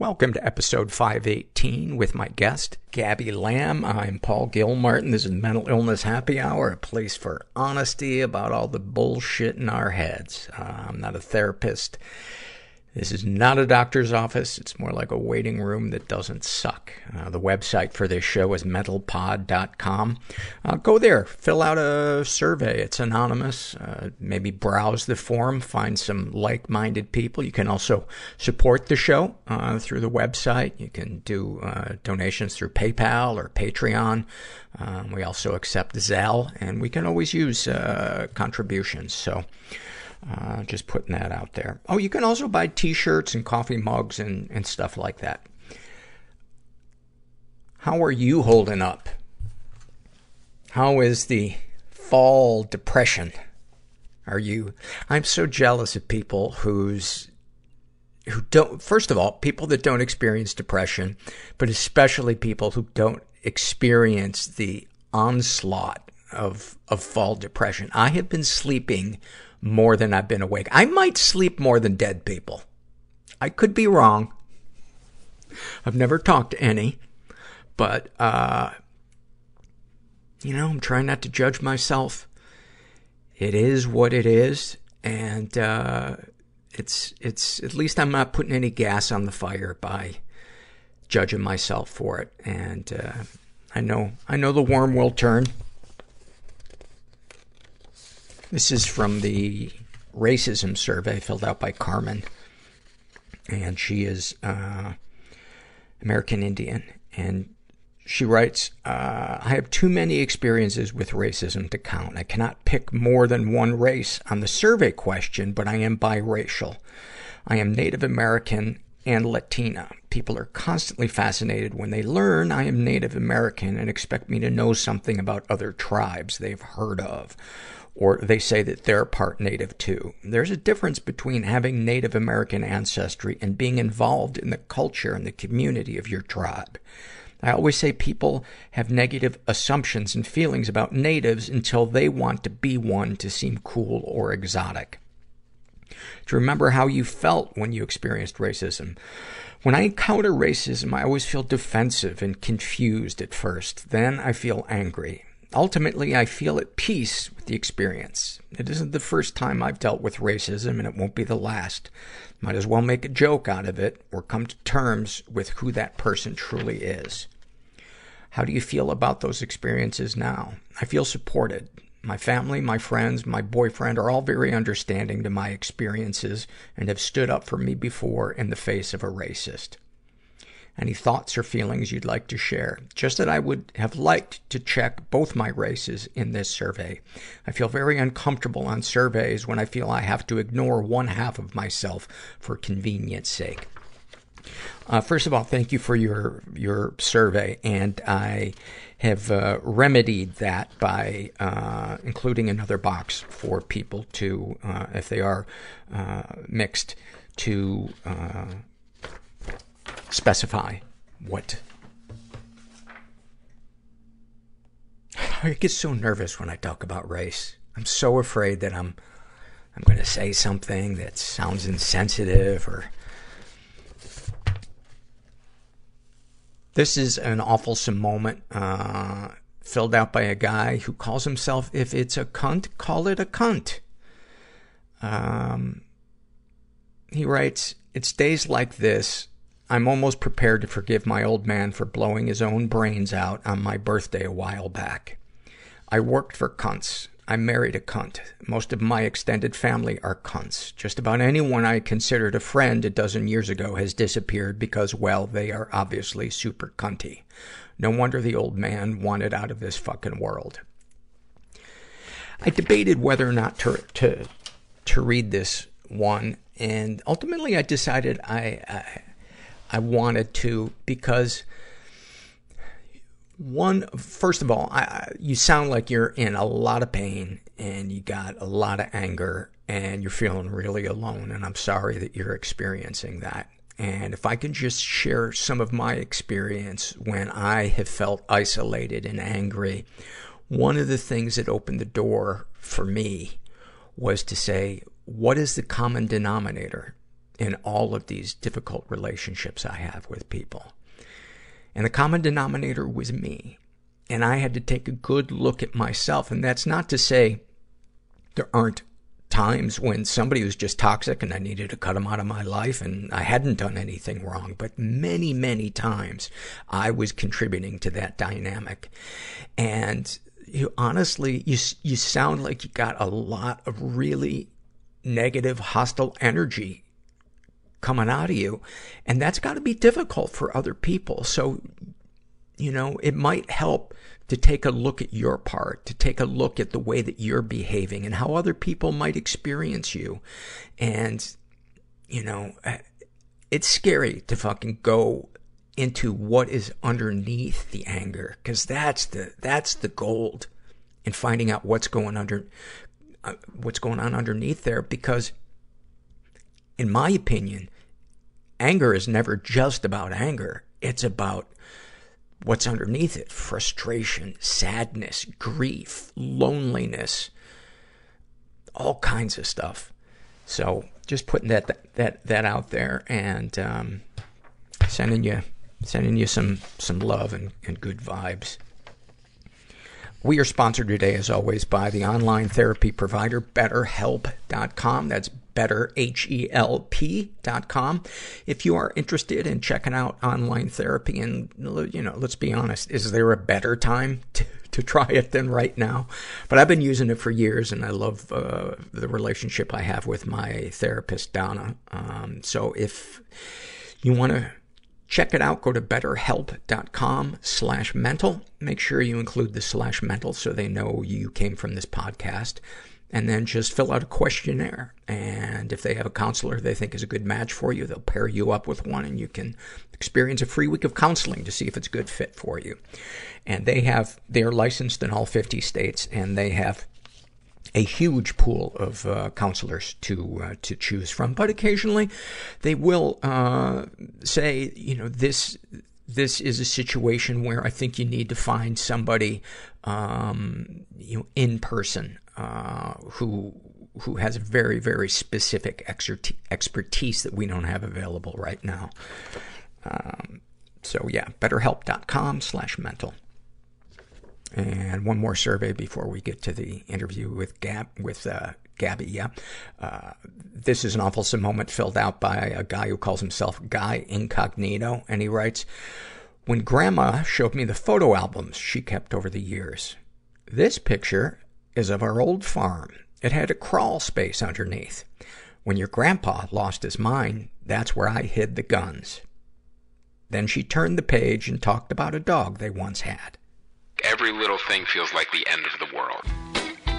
Welcome to episode 518 with my guest, Gabby Lamb. I'm Paul Gilmartin. This is Mental Illness Happy Hour, a place for honesty about all the bullshit in our heads. Uh, I'm not a therapist. This is not a doctor's office. It's more like a waiting room that doesn't suck. Uh, the website for this show is mentalpod.com. Uh, go there, fill out a survey. It's anonymous. Uh, maybe browse the forum, find some like-minded people. You can also support the show uh, through the website. You can do uh, donations through PayPal or Patreon. Um, we also accept Zelle, and we can always use uh, contributions. So. Uh, just putting that out there. Oh, you can also buy t-shirts and coffee mugs and, and stuff like that. How are you holding up? How is the fall depression? Are you, I'm so jealous of people who's, who don't, first of all, people that don't experience depression, but especially people who don't experience the onslaught of, of fall depression. I have been sleeping more than I've been awake. I might sleep more than dead people. I could be wrong. I've never talked to any, but, uh, you know, I'm trying not to judge myself. It is what it is, and, uh, it's, it's, at least I'm not putting any gas on the fire by judging myself for it. And, uh, I know, I know the worm will turn. This is from the racism survey filled out by Carmen. And she is, uh, American Indian. And she writes, uh, I have too many experiences with racism to count. I cannot pick more than one race on the survey question, but I am biracial. I am Native American and Latina. People are constantly fascinated when they learn I am Native American and expect me to know something about other tribes they've heard of or they say that they're part native too. There's a difference between having Native American ancestry and being involved in the culture and the community of your tribe. I always say people have negative assumptions and feelings about natives until they want to be one to seem cool or exotic. To remember how you felt when you experienced racism. When I encounter racism, I always feel defensive and confused at first. Then I feel angry. Ultimately, I feel at peace with the experience. It isn't the first time I've dealt with racism, and it won't be the last. Might as well make a joke out of it, or come to terms with who that person truly is. How do you feel about those experiences now? I feel supported. My family, my friends, my boyfriend are all very understanding to my experiences and have stood up for me before in the face of a racist. Any thoughts or feelings you'd like to share? Just that I would have liked to check both my races in this survey. I feel very uncomfortable on surveys when I feel I have to ignore one half of myself for convenience sake. Uh, first of all, thank you for your your survey, and I have uh, remedied that by uh, including another box for people to, uh, if they are uh, mixed, to uh, specify what. I get so nervous when I talk about race. I'm so afraid that I'm I'm going to say something that sounds insensitive or This is an awfulsome moment, uh, filled out by a guy who calls himself, if it's a cunt, call it a cunt. Um, he writes, it's days like this, I'm almost prepared to forgive my old man for blowing his own brains out on my birthday a while back. I worked for cunts. I married a cunt. Most of my extended family are cunts. Just about anyone I considered a friend a dozen years ago has disappeared because, well, they are obviously super cunty. No wonder the old man wanted out of this fucking world. I debated whether or not to, to, to read this one, and ultimately I decided I, I, I wanted to because one, first of all, I, you sound like you're in a lot of pain and you got a lot of anger and you're feeling really alone. And I'm sorry that you're experiencing that. And if I can just share some of my experience when I have felt isolated and angry, one of the things that opened the door for me was to say, what is the common denominator in all of these difficult relationships I have with people? And the common denominator was me. And I had to take a good look at myself. And that's not to say there aren't times when somebody was just toxic and I needed to cut them out of my life and I hadn't done anything wrong. But many, many times I was contributing to that dynamic. And you honestly, you, you sound like you got a lot of really negative, hostile energy coming out of you. And that's got to be difficult for other people. So, you know, it might help to take a look at your part, to take a look at the way that you're behaving and how other people might experience you. And, you know, uh, it's scary to fucking go into what is underneath the anger because that's the that's the gold in finding out what's going under uh, what's going on underneath there because in my opinion, anger is never just about anger. It's about what's underneath it. Frustration, sadness, grief, loneliness, all kinds of stuff. So just putting that, that, that out there and, um, sending you, sending you some, some love and, and good vibes. We are sponsored today, as always, by the online therapy provider BetterHelp.com. That's better, H-E-L-P. If you are interested in checking out online therapy and, you know, let's be honest, is there a better time to, to try it than right now? But I've been using it for years and I love, uh, the relationship I have with my therapist, Donna. Um, so if you want to check it out, go to betterhelp.com slash mental. Make sure you include the slash mental so they know you came from this podcast and then just fill out a questionnaire. And if they have a counselor they think is a good match for you, they'll pair you up with one and you can experience a free week of counseling to see if it's a good fit for you. And they have, they're licensed in all 50 states and they have a huge pool of uh, counselors to uh, to choose from. But occasionally, they will uh, say, you know, this this is a situation where I think you need to find somebody, um, you know, in person uh, who who has very very specific expertise that we don't have available right now. Um, so yeah, BetterHelp.com slash mental. And one more survey before we get to the interview with Gab with uh, Gabby. Yeah, uh, this is an awful moment filled out by a guy who calls himself Guy Incognito, and he writes, "When Grandma showed me the photo albums she kept over the years, this picture is of our old farm. It had a crawl space underneath. When your grandpa lost his mind, that's where I hid the guns. Then she turned the page and talked about a dog they once had. Every little thing feels like the end of the world.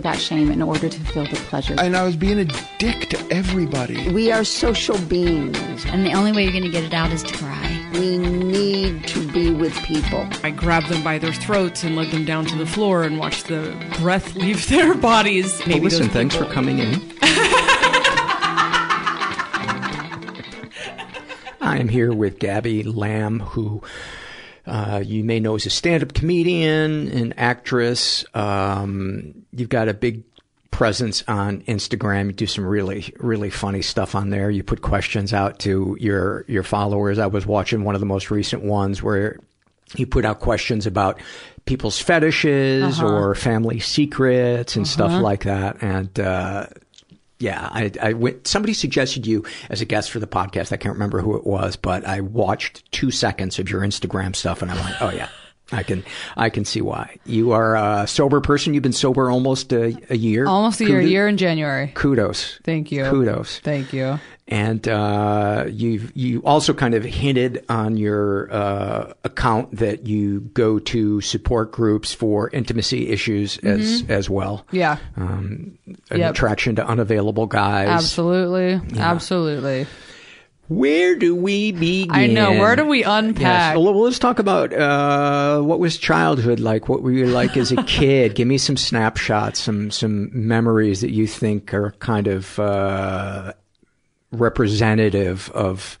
that shame in order to feel the pleasure. And I was being a dick to everybody. We are social beings. And the only way you're going to get it out is to cry. We need to be with people. I grabbed them by their throats and led them down to the floor and watched the breath leave their bodies. Maybe well, listen, thanks for coming in. I am here with Gabby Lamb, who uh, you may know as a stand-up comedian, an actress. Um, you've got a big presence on Instagram. You do some really, really funny stuff on there. You put questions out to your your followers. I was watching one of the most recent ones where you put out questions about people's fetishes uh-huh. or family secrets and uh-huh. stuff like that. And uh, yeah, I, I went, somebody suggested you as a guest for the podcast. I can't remember who it was, but I watched two seconds of your Instagram stuff and I went, oh yeah. I can, I can see why. You are a sober person. You've been sober almost a, a year. Almost a year, Kudos. year in January. Kudos. Thank you. Kudos. Thank you. And uh, you you also kind of hinted on your uh, account that you go to support groups for intimacy issues as mm-hmm. as well. Yeah. Um, an yep. attraction to unavailable guys. Absolutely. Yeah. Absolutely. Where do we begin? I know. Where do we unpack? Yes. Well, let's talk about uh, what was childhood like. What were you like as a kid? Give me some snapshots, some some memories that you think are kind of uh, representative of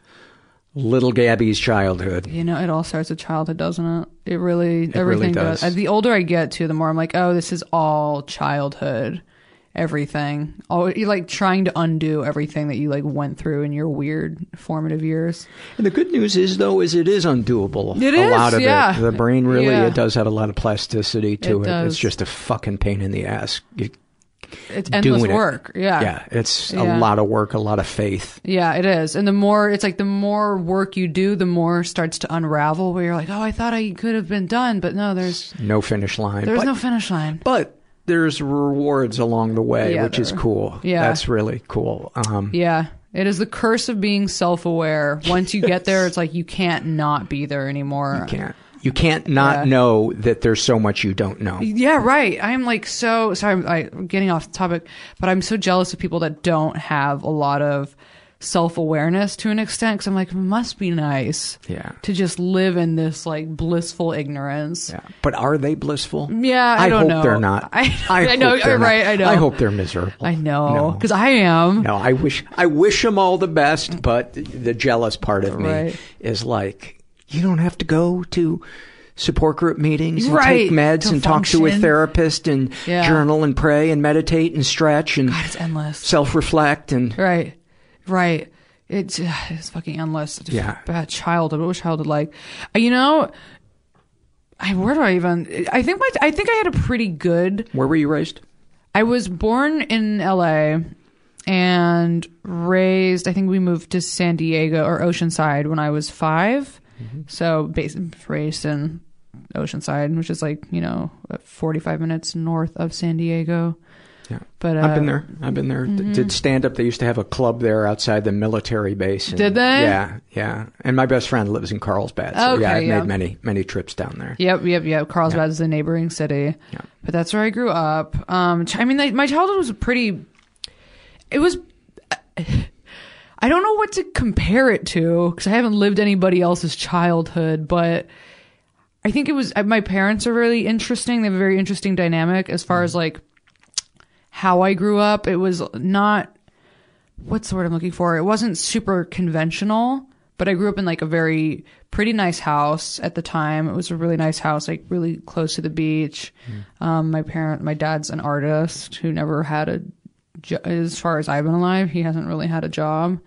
little Gabby's childhood. You know, it all starts with childhood, doesn't it? It really, it everything really does. does. The older I get to, the more I'm like, oh, this is all childhood. Everything, all you like trying to undo everything that you like went through in your weird formative years. And the good news is, though, is it is undoable. It a is, lot of yeah. it. The brain really, yeah. it does have a lot of plasticity to it. it. It's just a fucking pain in the ass. You, it's endless work. Yeah. Yeah. It's Yeah. a lot of work, a lot of faith. Yeah, it is. And the more it's like the more work you do, the more starts to unravel where you're like, "Oh, I thought I could have been done, but no, there's No finish line. there's but, no finish line." but there's rewards along the way, Yeah, which is cool. yeah. That's really cool. Um, Yeah. It is the curse of being self-aware. Once you get there, it's like you can't not be there anymore. You can't. You can't not Yeah. know that there's so much you don't know. Yeah, right. I'm like so sorry. I'm, I'm getting off topic, but I'm so jealous of people that don't have a lot of self awareness to an extent. Because I'm like, it must be nice Yeah. to just live in this like blissful ignorance. Yeah. But are they blissful? Yeah, I, don't hope know. they're not. I, I, I know. not. right. I know. I hope they're miserable. I know No. because I am. No, I wish I wish them all the best, but the jealous part of me Right. is like, you don't have to go to support group meetings and Right, take meds to and talk to a therapist and Yeah. journal and pray and meditate and stretch and God, it's endless. self-reflect and Right. Right. It's it's fucking endless. Just Yeah. Bad childhood. What was childhood like? Uh, You know, I, where do I even? I think my I think I had a pretty good. where were you raised? I was born in L.A. and raised. I think we moved to San Diego or Oceanside when I was 5 Mm-hmm. So based raised in Oceanside, which is like you know forty five minutes north of San Diego. Yeah. But uh, I've been there. I've been there. mhm. Did stand up. They used to have a club there outside the military base. and- Did they? Yeah, yeah. And my best friend lives in Carlsbad. So Okay, yeah, I've yeah. made many, many trips down there. Yep, yep, yep. Carlsbad is a neighboring city. Yeah. But that's where I grew up. Um, I mean, my childhood was pretty. It was. I don't know what to compare it to because I haven't lived anybody else's childhood, but I think it was. uh, My parents are really interesting. They have a very interesting dynamic as far as like how I grew up. It was not what's the word I'm looking for? It wasn't super conventional, but I grew up in like a very pretty nice house at the time. It was a really nice house, like really close to the beach. Um, my parent, my dad's an artist who never had a, jo- as far as I've been alive, he hasn't really had a job.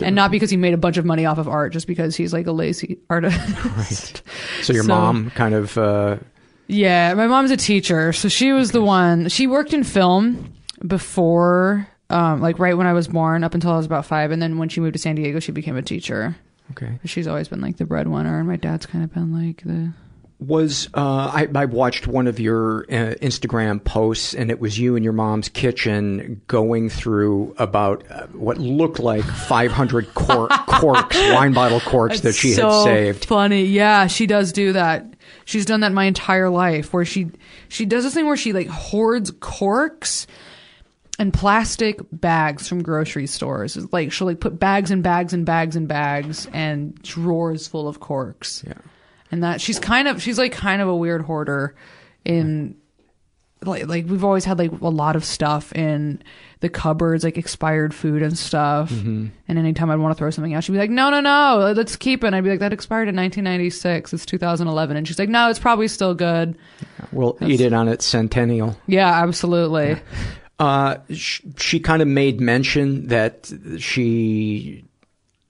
And not because he made a bunch of money off of art, just because he's like a lazy artist. Right. So your So- mom kind of uh, Yeah, my mom's a teacher, so she was the one. She worked in film before, um, like right when I was born, up until I was about five, and then when she moved to San Diego, she became a teacher. Okay. She's always been like the breadwinner, and my dad's kind of been like the. Was uh, I, I watched one of your uh, Instagram posts, and it was you in your mom's kitchen going through about uh, what looked like 500 cor- corks, wine bottle corks that she so had saved. Funny, yeah, she does do that. She's done that my entire life. Where she she does this thing where she like hoards corks and plastic bags from grocery stores. It's Like she'll like put bags and bags and bags and bags and drawers full of corks. Yeah. And that she's kind of she's like kind of a weird hoarder in like like we've always had like a lot of stuff in the cupboards, like expired food and stuff. Mm-hmm. And anytime I'd want to throw something out, she'd be like, "No, no, no, let's keep it." And I'd be like, "That expired in 1996. It's 2011." And she's like, "No, it's probably still good." We'll eat it on its centennial. Yeah, absolutely. Uh, sh- she kind of made mention that she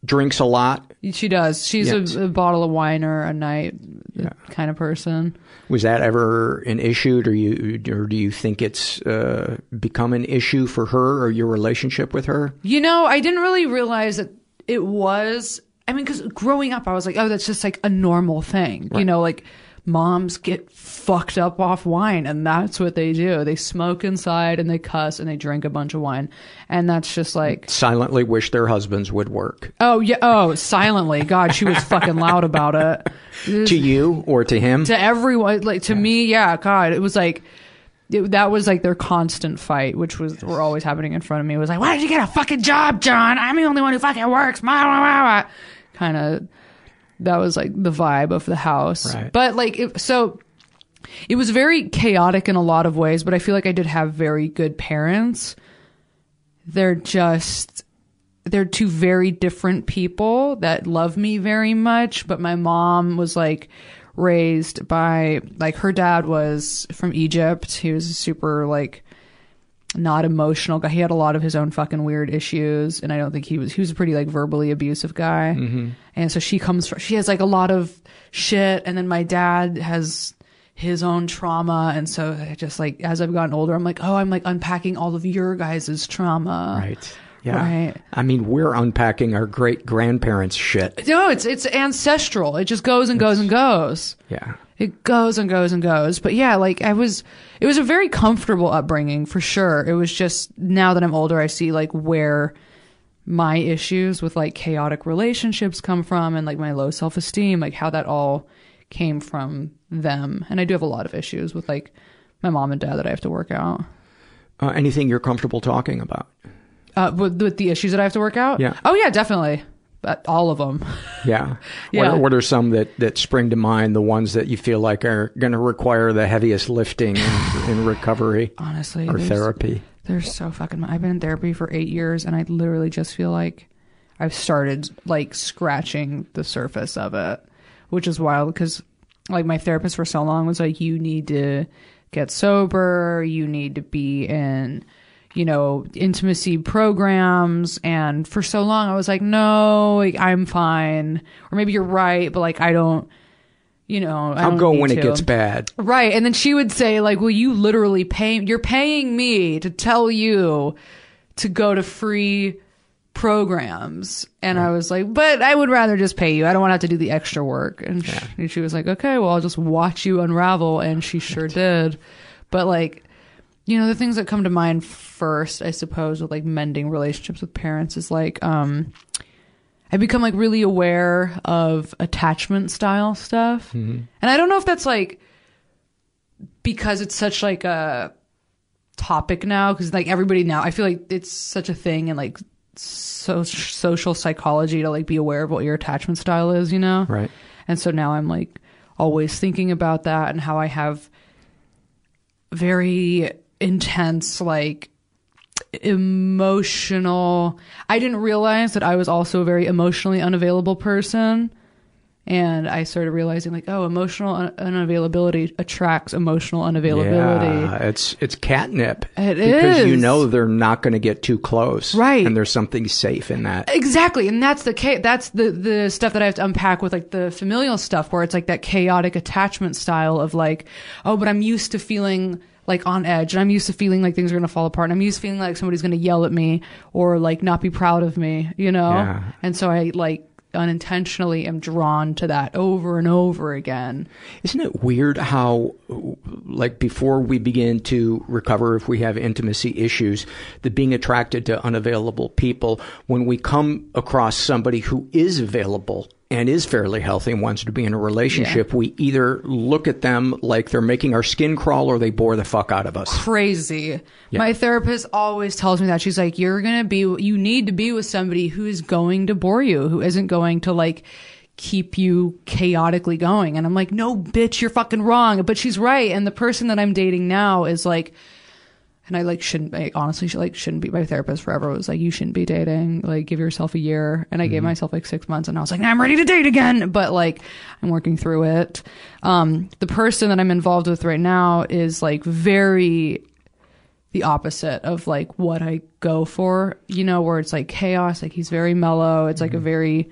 drinks a lot. She does. She's Yes. a, a bottle of wine or a night kind of person. Was that ever an issue, or you, or do you think it's uh, become an issue for her or your relationship with her? You know, I didn't really realize that it was. I mean, because growing up, I was like, oh, that's just like a normal thing. You know, like moms get fucked up off wine, and that's what they do. They smoke inside and they cuss and they drink a bunch of wine. And that's just like, Silently wish their husbands would work. oh, yeah, oh, silently. God, she was fucking loud about it. To you or to him? to everyone like to me yeah god it was like it, that was like their constant fight which was were always happening in front of me it was like why did you get a fucking job john i'm the only one who fucking works kind of that was like the vibe of the house. Right. but like it, so it was very chaotic in a lot of ways but i feel like i did have very good parents. They're just they're two very different people that love me very much but my mom was like raised by like her dad was from Egypt. He was super like not emotional guy he had a lot of his own fucking weird issues and I don't think he was he was a pretty like verbally abusive guy Mhm. and so she comes from she has like a lot of shit and then my dad has his own trauma and so I just like as I've gotten older I'm like oh I'm like unpacking all of your guys' trauma Right. Yeah. Right. I mean, we're unpacking our great grandparents' shit. No, it's it's ancestral. It just goes and goes and goes. Yeah. It goes and goes and goes. But yeah, like I was it was a very comfortable upbringing for sure. It was just now that I'm older I see like where my issues with like chaotic relationships come from and like my low self-esteem, like how that all came from them. And I do have a lot of issues with like my mom and dad that I have to work out. Uh, anything you're comfortable talking about? Uh, with, with the issues that I have to work out? Yeah. Oh yeah, definitely. But all of them. Yeah. Yeah. What, are, what are some that, that spring to mind, the ones that you feel like are going to require the heaviest lifting in, in recovery Honestly, or there's- therapy? There's so fucking. I've been in therapy for eight years, and I literally just feel like I've started like scratching the surface of it, which is wild because like my therapist for so long was like, you need to get sober, you need to be in, you know, intimacy programs, and for so long I was like, no, like I'm fine, or maybe you're right, but like I don't. You know, I I'll don't go when it gets bad. Right. And then she would say, like, well, you literally pay, you're paying me to tell you to go to free programs. And I was like, but I would rather just pay you. I don't want to have to do the extra work. And, she, and she was like, okay, well, I'll just watch you unravel. And she sure did. But like, you know, the things that come to mind first, I suppose, with like mending relationships with parents is like, um, I become like really aware of attachment style stuff. And I don't know if that's like because it's such like a topic now because like everybody now I feel like it's such a thing and like so social psychology to like be aware of what your attachment style is, you know? Right. And so now I'm like always thinking about that and how I have very intense like emotional I didn't realize that I was also a very emotionally unavailable person And I started realizing, like, oh, emotional un- unavailability attracts emotional unavailability. Yeah, it's it's catnip. It because you know they're not going to get too close, Right. And there's something safe in that. Exactly, and that's the cha- that's the the stuff that I have to unpack with like the familial stuff, where it's like that chaotic attachment style of like, oh, but I'm used to feeling like on edge, and I'm used to feeling like things are gonna fall apart, and I'm used to feeling like somebody's gonna yell at me or like not be proud of me, you know, Yeah. and so I like unintentionally am drawn to that over and over again. Isn't it weird how, like, before we begin to recover, if we have intimacy issues, the being attracted to unavailable people, when we come across somebody who is available and is fairly healthy and wants to be in a relationship, we either look at them like they're making our skin crawl or they bore the fuck out of us. crazy. Yeah. My therapist always tells me that she's like, you're gonna be, you need to be with somebody who is going to bore you, who isn't going to like keep you chaotically going. And I'm like, no, bitch, you're fucking wrong. But she's right. And the person that I'm dating now is like, and I like shouldn't, I honestly like shouldn't be my therapist forever. It was like, you shouldn't be dating. Like, give yourself a year. And I gave myself like six months and I was like, I'm ready to date again. But like, I'm working through it. Um, the person that I'm involved with right now is like very the opposite of like what I go for, you know, where it's like chaos. Like he's very mellow. It's like a very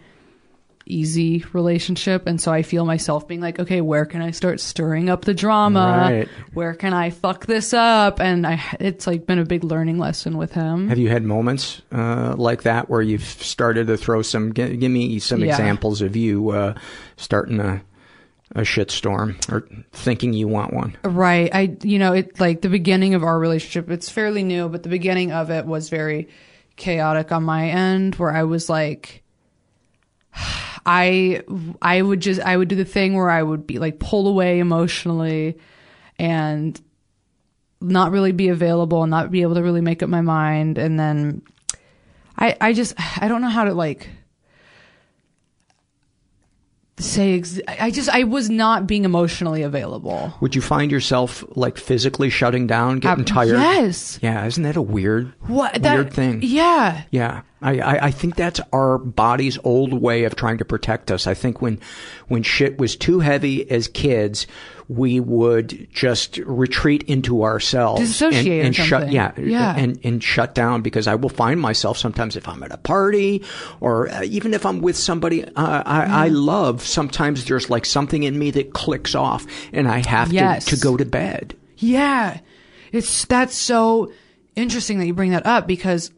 easy relationship. And so I feel myself being like, okay, where can I start stirring up the drama? Right. Where can I fuck this up? And I, it's like been a big learning lesson with him. Have you had moments uh, like that where you've started to throw some? G- give me some Yeah. examples of you uh, starting a a shitstorm or thinking you want one. Right. I, you know, it like the beginning of our relationship, it's fairly new, but the beginning of it was very chaotic on my end where I was like, I, I would just, I would do the thing where I would be like pull away emotionally and not really be available and not be able to really make up my mind. And then I, I just, I don't know how to like, say ex- I just I was not being emotionally available. Would you find yourself like physically shutting down, getting Uh, tired? yes. Yeah, isn't that a weird, What weird that thing? Yeah. Yeah, I, I, I think that's our body's old way of trying to protect us. I think when, when shit was too heavy as kids, we would just retreat into ourselves Dissociate and, and shut, yeah, Yeah. and and shut down because I will find myself sometimes if I'm at a party or uh, even if I'm with somebody uh, I, I Mm-hmm. love. Sometimes there's like something in me that clicks off, and I have Yes. to to go to bed. Yeah. It's that's so interesting that you bring that up because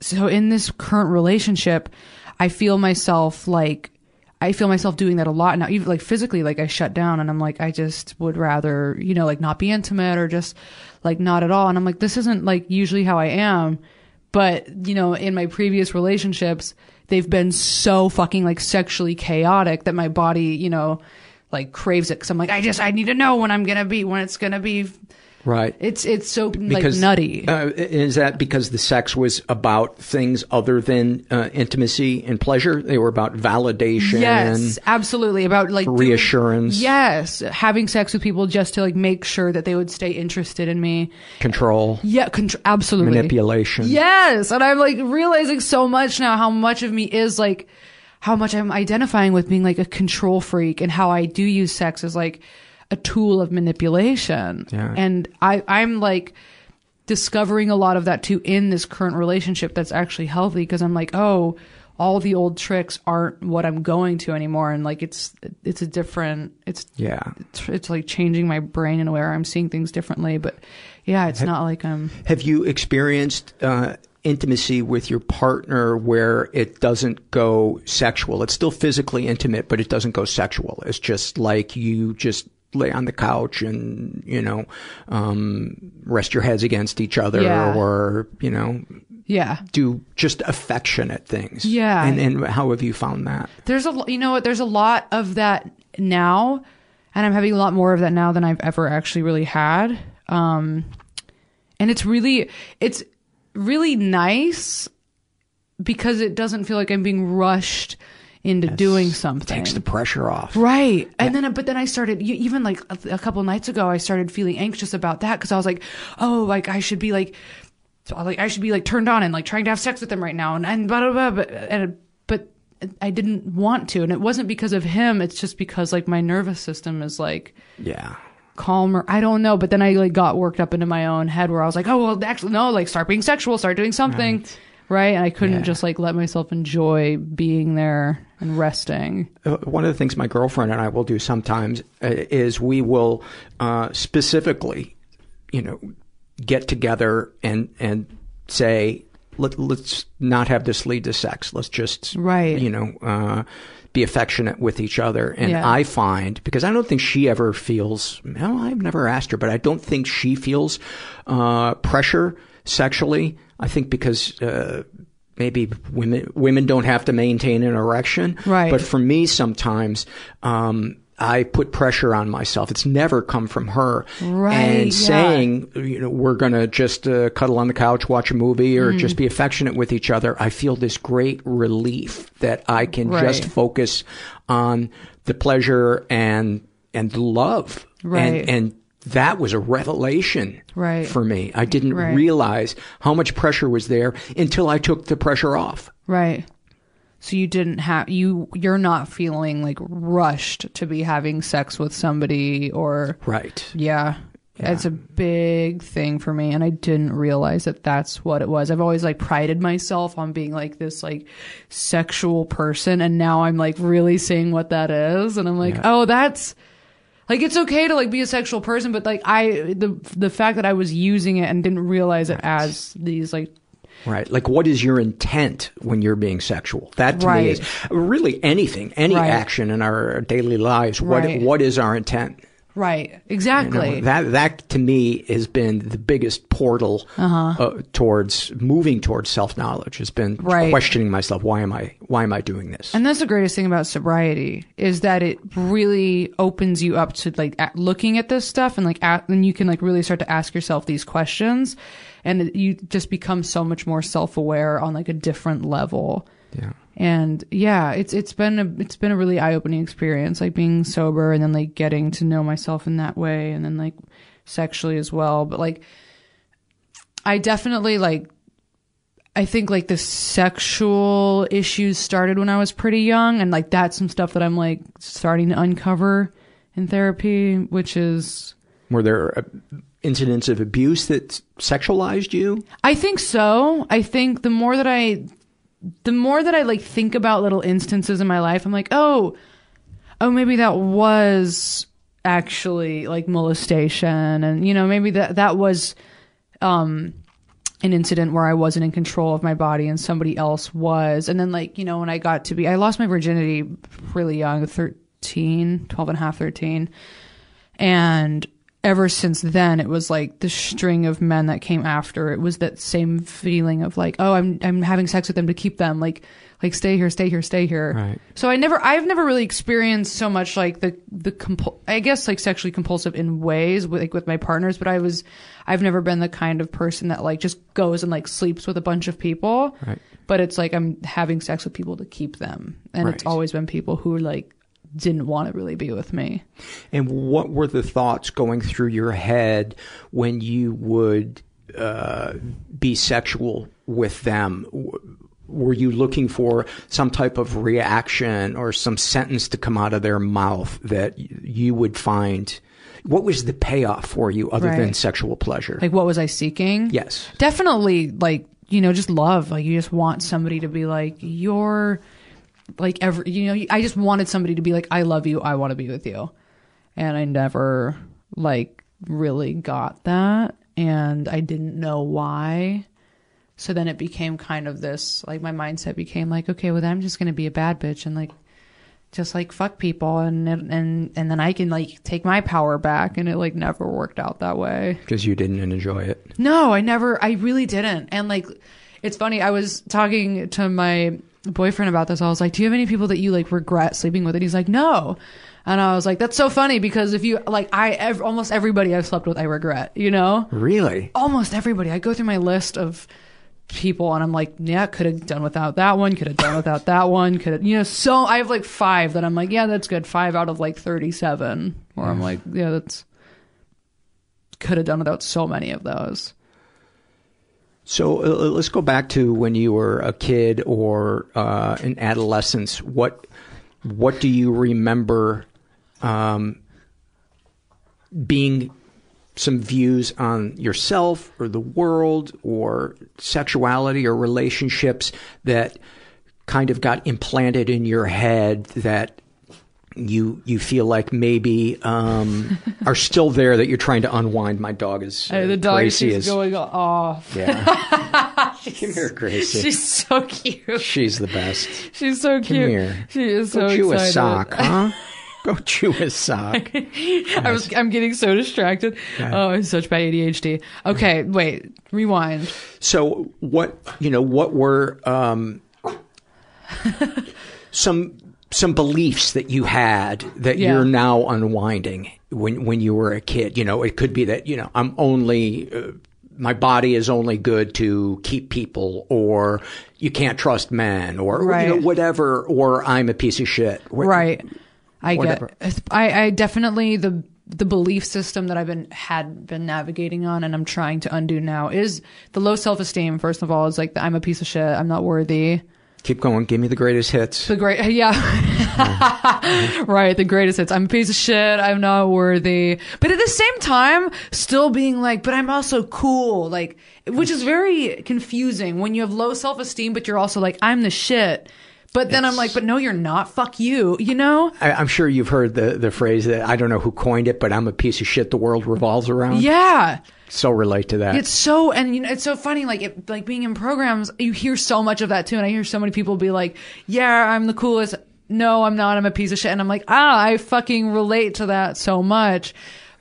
so in this current relationship, I feel myself like I feel myself doing that a lot now, even like physically, like I shut down and I'm like, I just would rather, you know, like not be intimate or just like not at all. And I'm like, this isn't like usually how I am. But, you know, in my previous relationships, they've been so fucking like sexually chaotic that my body, you know, like craves it. Cause I'm like, I just, I need to know when I'm going to be, when it's going to be. Right. It's, it's so like nutty. Uh, is that because the sex was about things other than uh, intimacy and pleasure? They were about validation. Yes, absolutely. About like doing- Reassurance. yes, having sex with people just to like make sure that they would stay interested in me. control, Yeah, contr- absolutely. manipulation. Yes, and I'm like realizing so much now how much of me is like how much I'm identifying with being like a control freak and how I do use sex as like a tool of manipulation. Yeah. And I I'm like discovering a lot of that too in this current relationship that's actually healthy because I'm like, oh, all the old tricks aren't what I'm going to anymore and like it's it's a different it's Yeah. it's, it's like changing my brain in a way where I'm seeing things differently but yeah, it's not like I'm Have you experienced uh, intimacy with your partner where it doesn't go sexual? It's still physically intimate, but it doesn't go sexual. It's just like you just lay on the couch and you know um, rest your heads against each other, Yeah. or you know yeah. do just affectionate things. Yeah. And and how have you found that? There's a, you know what, there's a lot of that now, and I'm having a lot more of that now than I've ever actually really had. Um, and it's really, it's really nice because it doesn't feel like I'm being rushed into doing something. Takes the pressure off. Right. And then, but then I started, even like a, a couple nights ago, I started feeling anxious about that because I was like, oh, like I should be like, so, like I should be like turned on and like trying to have sex with them right now. And, and blah, blah, blah. But, and, but I didn't want to, and it wasn't because of him. It's just because like my nervous system is like Yeah. calmer. I don't know, but then I like got worked up into my own head where I was like, oh well, actually no, like start being sexual, start doing something, right? And I couldn't Yeah. just like let myself enjoy being there and resting. Uh, one of the things my girlfriend and I will do sometimes uh, is we will uh, specifically, you know, get together and and say Let, let's not have this lead to sex. Let's just Right. you know uh, be affectionate with each other. And Yeah. I find because I don't think she ever feels. Well, I've never asked her, but I don't think she feels uh, pressure sexually. I think because. Uh, maybe women women don't have to maintain an erection. Right. But for me, sometimes um, I put pressure on myself. It's never come from her. Right, And yeah. saying, you know, we're gonna just uh, cuddle on the couch, watch a movie, or Mhm. just be affectionate with each other. I feel this great relief that I can just focus on the pleasure and and love. Right. And, and that was a revelation Right. for me. I didn't Right. realize how much pressure was there until I took the pressure off. Right. So you didn't have you you're not feeling like rushed to be having sex with somebody or Right. Yeah. It's a big thing for me and I didn't realize that that's what it was. I've always like prided myself on being like this like sexual person and now I'm like really seeing what that is and I'm like, Yeah. "Oh, that's like it's okay to like be a sexual person, but like I the the fact that I was using it and didn't realize it as these like Right. Like, what is your intent when you're being sexual? That to me is really anything, any Right. action in our daily lives. What Right. What is our intent? Right. You know, Exactly. that that to me has been the biggest portal Uh-huh. uh, towards moving towards self knowledge. Has been Right. questioning myself. Why am I? Why am I doing this? And that's the greatest thing about sobriety is that it really opens you up to like at looking at this stuff and like at, and you can like really start to ask yourself these questions and you just become so much more self-aware on like a different level. Yeah. And yeah, it's it's been a it's been a really eye-opening experience like being sober and then like getting to know myself in that way and then like sexually as well, but like I definitely like I think like the sexual issues started when I was pretty young, and like that's some stuff that I'm like starting to uncover in therapy, which is Were there uh, incidents of abuse that sexualized you? I think so. I think the more that I the more that I like think about little instances in my life, I'm like, oh, oh, maybe that was actually like molestation, and you know, maybe that that was um an incident where I wasn't in control of my body and somebody else was. And then like, you know, when I got to be, I lost my virginity really young, 13, 12 and a half, 13. And ever since then, it was like the string of men that came after. It was that same feeling of like, oh, I'm, I'm having sex with them to keep them. Like, like stay here, stay here, stay here. Right. So I never, I've never really experienced so much like the, the compul- I guess like sexually compulsive in ways with, like with my partners, but I was, I've never been the kind of person that like just goes and like sleeps with a bunch of people. Right. But it's like I'm having sex with people to keep them. And it's always been people who like didn't want to really be with me. And what were the thoughts going through your head when you would uh, be sexual with them? Were you looking for some type of reaction or some sentence to come out of their mouth that you would find? What was the payoff for you other than sexual pleasure? Like what was I seeking? yes. definitely like you know just love like you just want somebody to be like you're like every you know i just wanted somebody to be like i love you i want to be with you and i never like really got that and i didn't know why so then it became kind of this like my mindset became like okay well then i'm just going to be a bad bitch and like just like fuck people and and and then i can like take my power back and it like never worked out that way Because you didn't enjoy it. no, I never, I really didn't. And like, it's funny. I was talking to my boyfriend about this. I was like, do you have any people that you like regret sleeping with? And he's like, no. And I was like, that's so funny because if you like, I, ev- almost everybody I've slept with, I regret, you know? Really? Almost everybody. I go through my list of people and I'm like, yeah, could have done without that one, could have done without that one, could have, you know, so I have like five that I'm like, yeah, that's good. Five out of like 37 where I'm like, yeah, that's, could have done without so many of those. So uh, let's go back to when you were a kid or uh, an adolescence. What what do you remember um, being some views on yourself or the world or sexuality or relationships that kind of got implanted in your head that you you feel like maybe um, are still there that you're trying to unwind. My dog is uh, the dog Gracie is going off. yeah. Come here, Gracie. She's so cute. She's the best. She's so Come cute. here. She is Go so chew excited. a sock, huh? Go chew a sock. I was, I'm getting so distracted. Oh, it's such bad ADHD. Okay, wait, rewind. So what you know? What were um, some some beliefs that you had that Yeah. you're now unwinding when when you were a kid? You know, it could be that you know I'm only. Uh, my body is only good to keep people, or you can't trust men, or you know, whatever, or I'm a piece of shit. Right. I Whatever. get. I, I definitely the the belief system that I've been had been navigating on, and I'm trying to undo now is the low self esteem. First of all, is like the, I'm a piece of shit. I'm not worthy. Keep going. Give me the greatest hits. The great, yeah, right. The greatest hits. I'm a piece of shit. I'm not worthy. But at the same time, still being like, but I'm also cool. Like, which is very confusing when you have low self esteem, but you're also like, I'm the shit. But then I'm like, but no, you're not. Fuck you. You know? I, I'm sure you've heard the, the phrase that I don't know who coined it, but I'm a piece of shit the world revolves around. Yeah. So relate to that. It's so, and you know, it's so funny. Like, it, like being in programs, you hear so much of that too. And I hear so many people be like, "Yeah, I'm the coolest." No, I'm not. I'm a piece of shit. And I'm like, ah, I fucking relate to that so much.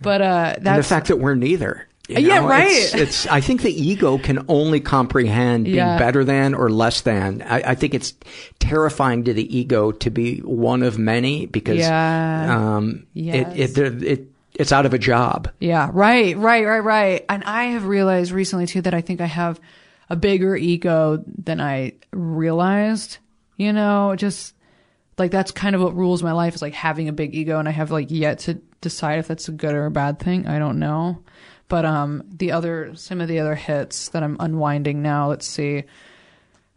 But uh, and the fact that we're neither. You Yeah, right. It's, it's. I think the ego can only comprehend being Yeah. better than or less than. I, I think it's terrifying to the ego to be one of many because Yeah. um, Yes. it, it, it it's out of a job. Yeah, right, right, right, right. And I have realized recently too that I think I have a bigger ego than I realized. You know, just like that's kind of what rules my life is like having a big ego and I have like yet to decide if that's a good or a bad thing. I don't know. But um the other some of the other hits that I'm unwinding now, let's see.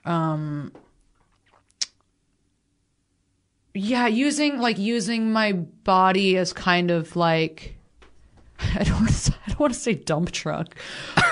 Um yeah, using like using my body as kind of like I don't want to, I don't want to say dump truck,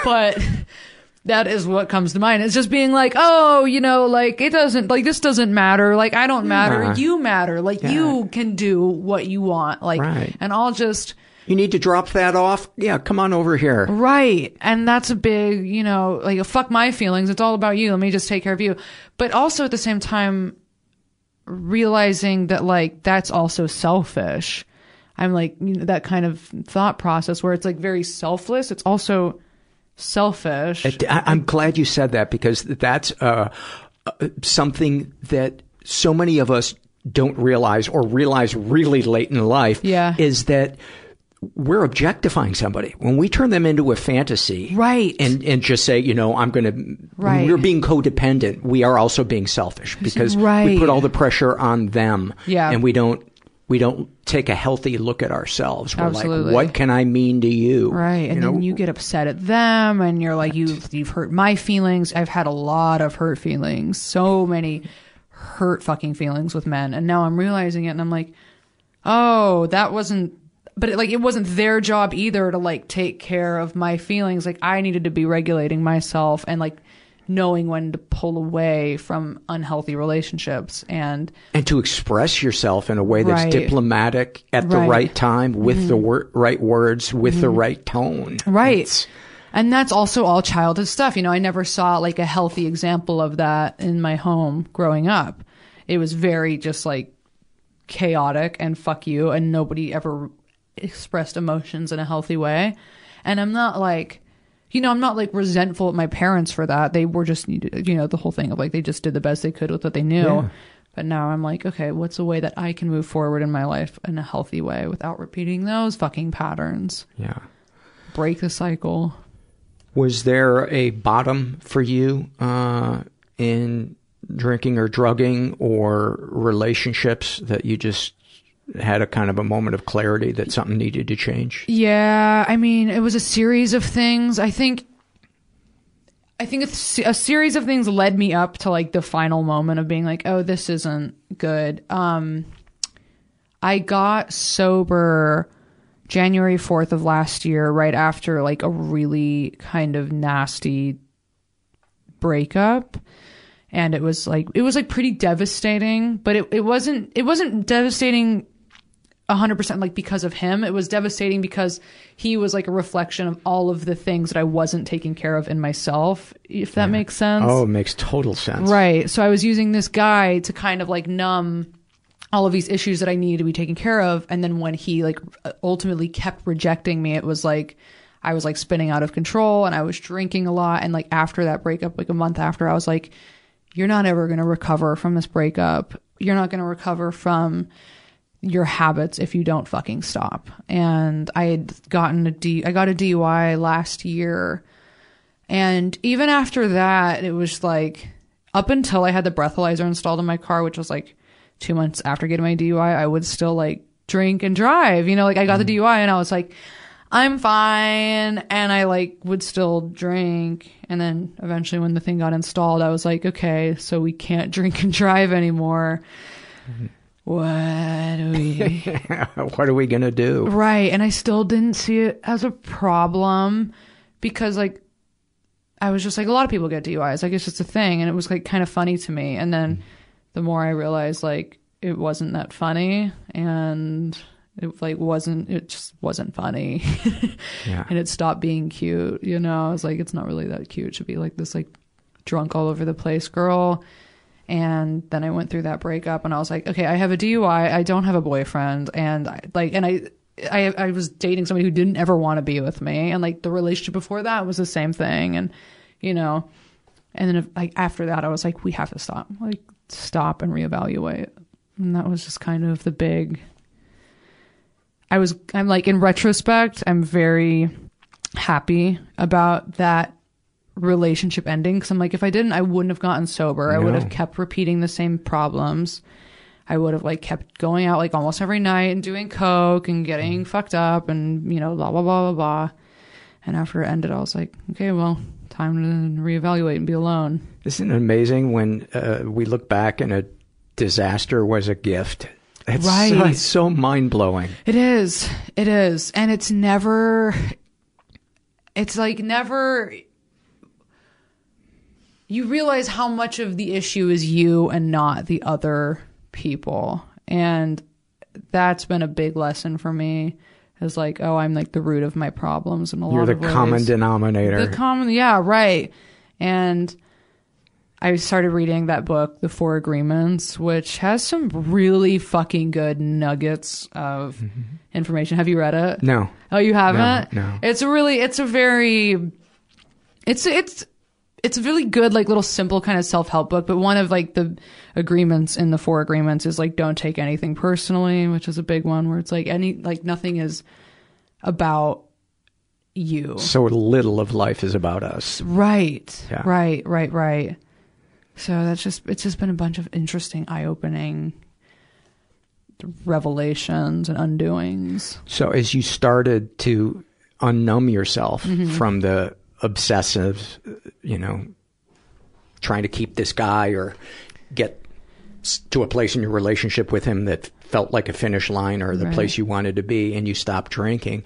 but that is what comes to mind. It's just being like, oh, you know, like it doesn't like this doesn't matter. Like I don't matter. Yeah. You matter. Like Yeah. you can do what you want. Like Right. and I'll just You need to drop that off. Yeah, come on over here. Right. And that's a big, you know, like fuck my feelings. It's all about you. Let me just take care of you. But also at the same time, realizing that like that's also selfish. I'm like, you know, that kind of thought process where it's like very selfless. It's also selfish. I, I'm glad you said that because that's uh, uh, something that so many of us don't realize or realize really late in life. Yeah. Is that we're objectifying somebody when we turn them into a fantasy, right? And and just say, you know, I'm going to. Right. We're being codependent. We are also being selfish because we put all the pressure on them. Yeah. And we don't. We don't take a healthy look at ourselves. We're Absolutely. like, what can I mean to you? Right. And You know, then you get upset at them and you're like, you've, you've hurt my feelings. I've had a lot of hurt feelings, so many hurt fucking feelings with men. And now I'm realizing it and I'm like, oh, that wasn't, but it, like, it wasn't their job either to like take care of my feelings. Like I needed to be regulating myself and like knowing when to pull away from unhealthy relationships. And and to express yourself in a way that's Right. diplomatic at the Right. right time with the Mhm. wor- right words with the Mhm. right tone Right. And that's also all childhood stuff. You know, I never saw like a healthy example of that in my home growing up. It was very just like chaotic and fuck you, and nobody ever expressed emotions in a healthy way. And I'm not like, you know, I'm not like resentful at my parents for that. They were just, you know, the whole thing of like they just did the best they could with what they knew. Yeah. But now I'm like, okay, what's a way that I can move forward in my life in a healthy way without repeating those fucking patterns? Yeah. Break the cycle. was there a bottom for you uh, in drinking or drugging or relationships that you just had a kind of a moment of clarity that something needed to change Yeah, I mean, it was a series of things. I think I think a, series of things led me up to like the final moment of being like, oh, this isn't good. Um, I got sober January 4th of last year, right after like a really kind of nasty breakup. And it was like, it was like pretty devastating, but it, it wasn't, it wasn't devastating 100% like because of him. It was devastating because he was like a reflection of all of the things that I wasn't taking care of in myself, if that makes sense. Oh, it makes total sense. Right. So I was using this guy to kind of like numb all of these issues that I needed to be taken care of. And then when he like ultimately kept rejecting me, it was like I was like spinning out of control and I was drinking a lot. And like after that breakup, like a month after, I was like, you're not ever going to recover from this breakup. You're not going to recover from your habits if you don't fucking stop. And I had gotten a D, I got a DUI last year. And even after that, it was like up until I had the breathalyzer installed in my car, which was like two months after getting my DUI, I would still like drink and drive. You know, like I got the mm-hmm. DUI and I was like, I'm fine. And I like would still drink. And then eventually when the thing got installed, I was like, okay, so we can't drink and drive anymore. Mm-hmm. What do we what are we to do? Right. And I still didn't see it as a problem because like I was just like a lot of people get DUIs. Like it's just a thing and it was like kind of funny to me. And then mm-hmm. the more I realized like it wasn't that funny and it like wasn't it just wasn't funny. Yeah. and it stopped being cute, you know. I was like it's not really that cute to be like this like drunk all over the place girl. And then I went through that breakup and I was like, okay, I have a DUI. I don't have a boyfriend. And I like, and I, I, I was dating somebody who didn't ever want to be with me. And like the relationship before that was the same thing. And, you know, and then if, like after that, I was like, we have to stop, like stop and reevaluate. And that was just kind of the big, I was, I'm like, in retrospect, I'm very happy about that relationship ending because I'm like, if I didn't, I wouldn't have gotten sober. I would No. have kept repeating the same problems. I would have like kept going out like almost every night and doing coke and getting fucked up and you know blah blah blah blah blah. And after it ended, I was like, okay, well, time to reevaluate and be alone. Isn't it amazing when uh, we look back and a disaster was a gift? It's Right. so, it's so mind blowing. It is. It is. And it's never, it's like never, you realize how much of the issue is you and not the other people. And that's been a big lesson for me is like, oh, I'm like the root of my problems in a You're lot the of ways. common denominator. The common, yeah, right. And I started reading that book, The Four Agreements, which has some really fucking good nuggets of mm-hmm. information. Have you read it? No. Oh, you haven't? No, no. It's a really, it's a very, it's it's it's a really good like little simple kind of self-help book but one of like the agreements in the four agreements is like don't take anything personally which is a big one where it's like any like nothing is about you So little of life is about us. right Yeah. right right right so that's just it's just been a bunch of interesting eye-opening revelations and undoings So as you started to unnumb yourself Mhm. from the obsessive, you know, trying to keep this guy or get to a place in your relationship with him that felt like a finish line or the Right. place you wanted to be and you stopped drinking.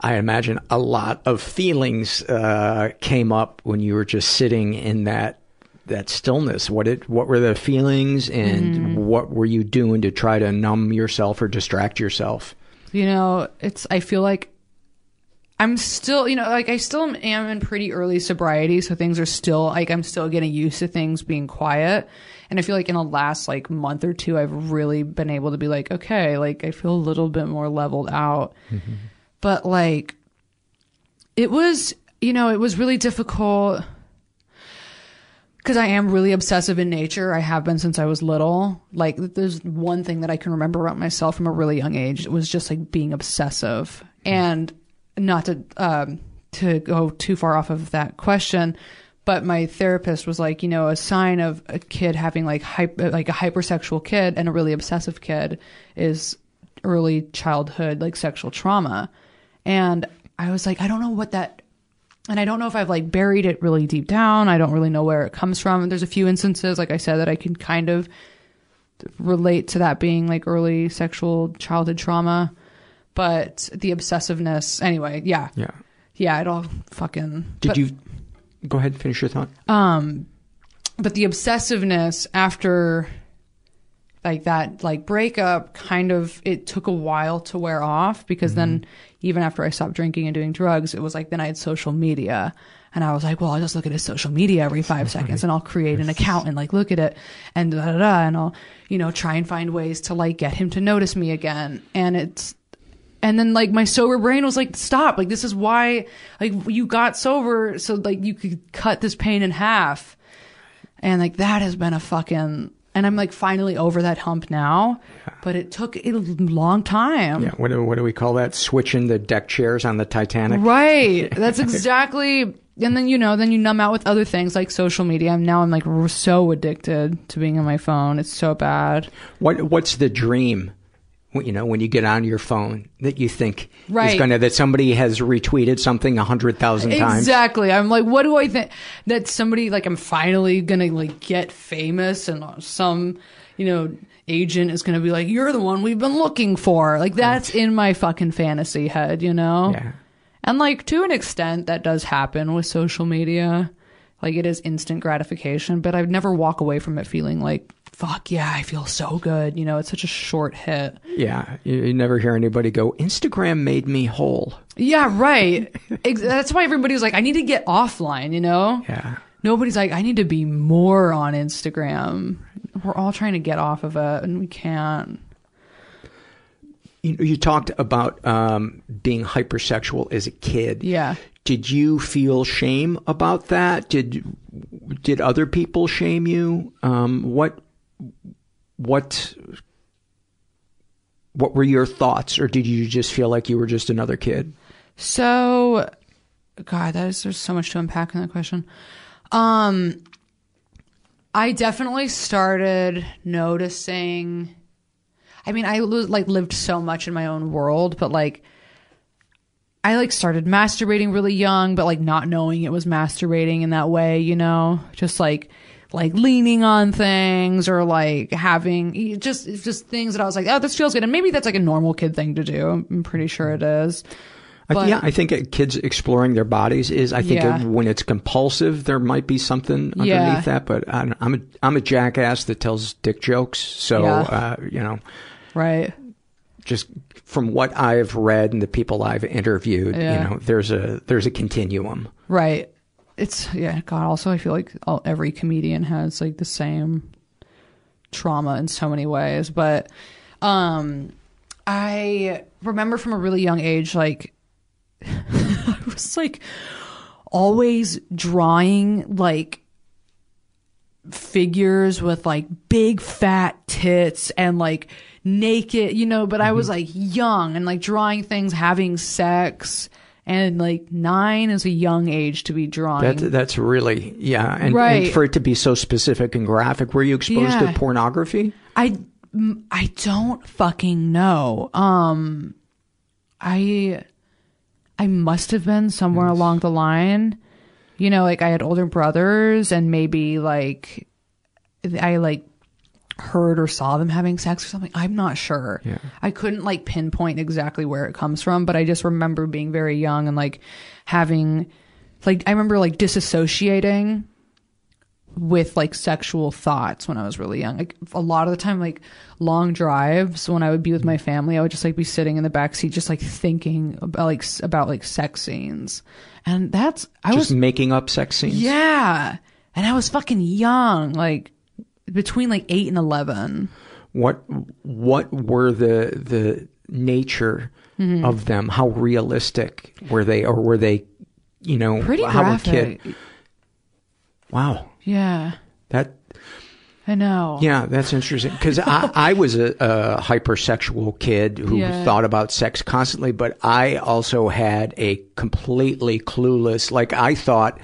I imagine a lot of feelings uh, came up when you were just sitting in that that stillness. What it what were the feelings and Mhm. what were you doing to try to numb yourself or distract yourself? you know it's i feel like i'm still you know like i still am in pretty early sobriety so things are still like i'm still getting used to things being quiet and i feel like in the last like month or two i've really been able to be like okay like i feel a little bit more leveled out mm-hmm. but like it was you know it was really difficult because I am really obsessive in nature. I have been since I was little. Like, there's one thing that I can remember about myself from a really young age. It was just like being obsessive, mm-hmm. and not to um, to go too far off of that question. But my therapist was like, you know, a sign of a kid having like hyper, like a hypersexual kid and a really obsessive kid is early childhood like sexual trauma. And I was like, I don't know what that and I don't know if I've like buried it really deep down. I don't really know where it comes from. There's a few instances, like I said, that I can kind of relate to that being like early sexual childhood trauma. But the obsessiveness, anyway, yeah, Yeah. yeah, it all fucking. Did but- you go ahead and finish your thought? um, but the obsessiveness after like that like breakup kind of it took a while to wear off because then even after I stopped drinking and doing drugs, it was like then I had social media. And I was like, well, I'll just look at his social media every five seconds and I'll create an account and like look at it and da da da. And I'll, you know, try and find ways to like get him to notice me again. And it's, and then like my sober brain was like, stop. Like this is why, like you got sober so like you could cut this pain in half. And like that has been a fucking, and I'm like finally over that hump now, but it took a long time. Yeah. What do, what do we call that? Switching the deck chairs on the Titanic. Right. That's exactly. And then you know, then you numb out with other things like social media. I'm now I'm like so addicted to being on my phone. It's so bad. What What's the dream? You know, when you get on your phone, that you think Right. is going to that somebody has retweeted something a hundred thousand times. Exactly. I'm like, what do I think that somebody like I'm finally gonna like get famous and some, you know, agent is gonna be like, you're the one we've been looking for. Like that's in my fucking fantasy head, you know. Yeah. And like to an extent, that does happen with social media. Like it is instant gratification, but I'd never walk away from it feeling like, fuck yeah, I feel so good. You know, it's such a short hit. Yeah, you, you never hear anybody go. Instagram made me whole. Yeah, right. That's why everybody was like, I need to get offline, you know? Yeah. Nobody's like, I need to be more on Instagram. We're all trying to get off of it, and we can't. You, you talked about um, being hypersexual as a kid. Yeah. Did you feel shame about that? Did did other people shame you? Um, what what what were your thoughts, or did you just feel like you were just another kid? So, God, that is there's so much to unpack in that question. Um, I definitely started noticing. I mean, I like lived so much in my own world, but like, I like started masturbating really young, but like not knowing it was masturbating in that way, you know, just like like leaning on things or like having just just things that I was like, oh, this feels good, and maybe that's like a normal kid thing to do. I'm pretty sure it is. But- yeah, I think kids exploring their bodies is. I think Yeah. when it's compulsive, there might be something underneath Yeah. that. But I, don't- I'm a I'm a jackass that tells dick jokes. So Yeah. uh, you know, Right. just from what I've read and the people I've interviewed, you know, there's a there's a continuum. Right. It's yeah. God. Also, I feel like all, every comedian has like the same trauma in so many ways. But um, I remember from a really young age, like I was like always drawing like figures with like big fat tits and like naked, you know, but I was like young and like drawing things, having sex. And like nine is a young age to be drawing. That that's really yeah, and, Right. and for it to be so specific and graphic, were you exposed Yeah. to pornography? I mm, I don't fucking know. Um, I I must have been somewhere along the line. You know, like I had older brothers, and maybe like I like heard or saw them having sex or something. I'm not sure. Yeah. I couldn't like pinpoint exactly where it comes from, but I just remember being very young and like having like I remember like disassociating with like sexual thoughts when I was really young. Like a lot of the time, like long drives when I would be with my family, I would just like be sitting in the back seat, just like thinking about like about like sex scenes, and that's I Just was making up sex scenes. yeah, and I was fucking young, like between like eight and eleven. What what were the the nature Mhm. of them? How realistic were they, or were they, you know, Pretty how graphic. a kid? Wow, Yeah, that I know. Yeah, that's interesting because I, I was a, a hypersexual kid who Yeah. thought about sex constantly, but I also had a completely clueless. Like I thought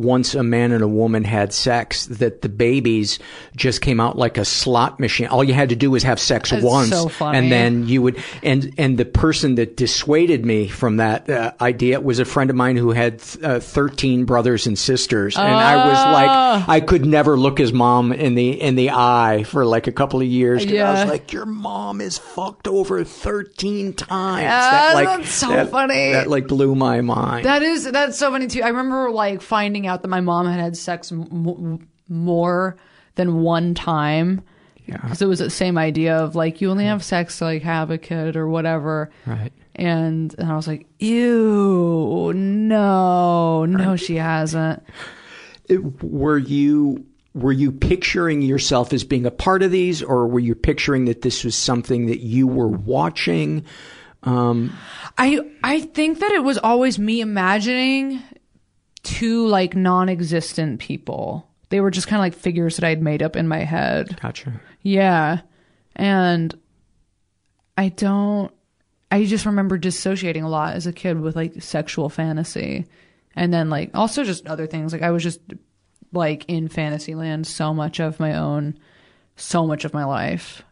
once a man and a woman had sex that the babies just came out like a slot machine. All you had to do was have sex That's once, so funny. and then you would. And and the person that dissuaded me from that uh, idea was a friend of mine who had uh, thirteen brothers and sisters, and I was Ah. like, I could never look his mom in the in the eye for like a couple of years. 'cause I was like, your mom is fucked over thirteen times. Ah, like, that's so that- funny. That like blew my mind. That is that's so funny too. I remember like finding out that my mom had had sex m- more than one time. Yeah. Because it was the same idea of like you only have sex to like have a kid or whatever. Right. And and I was like, ew, no, no, she hasn't. It- were you were you picturing yourself as being a part of these, or were you picturing that this was something that you were watching? Um, I I think that it was always me imagining two like non-existent people. They were just kind of like figures that I'd made up in my head. gotcha. Yeah. And I don't I just remember dissociating a lot as a kid with like sexual fantasy. And then like also just other things. Like I was just like in fantasy land so much of my own so much of my life.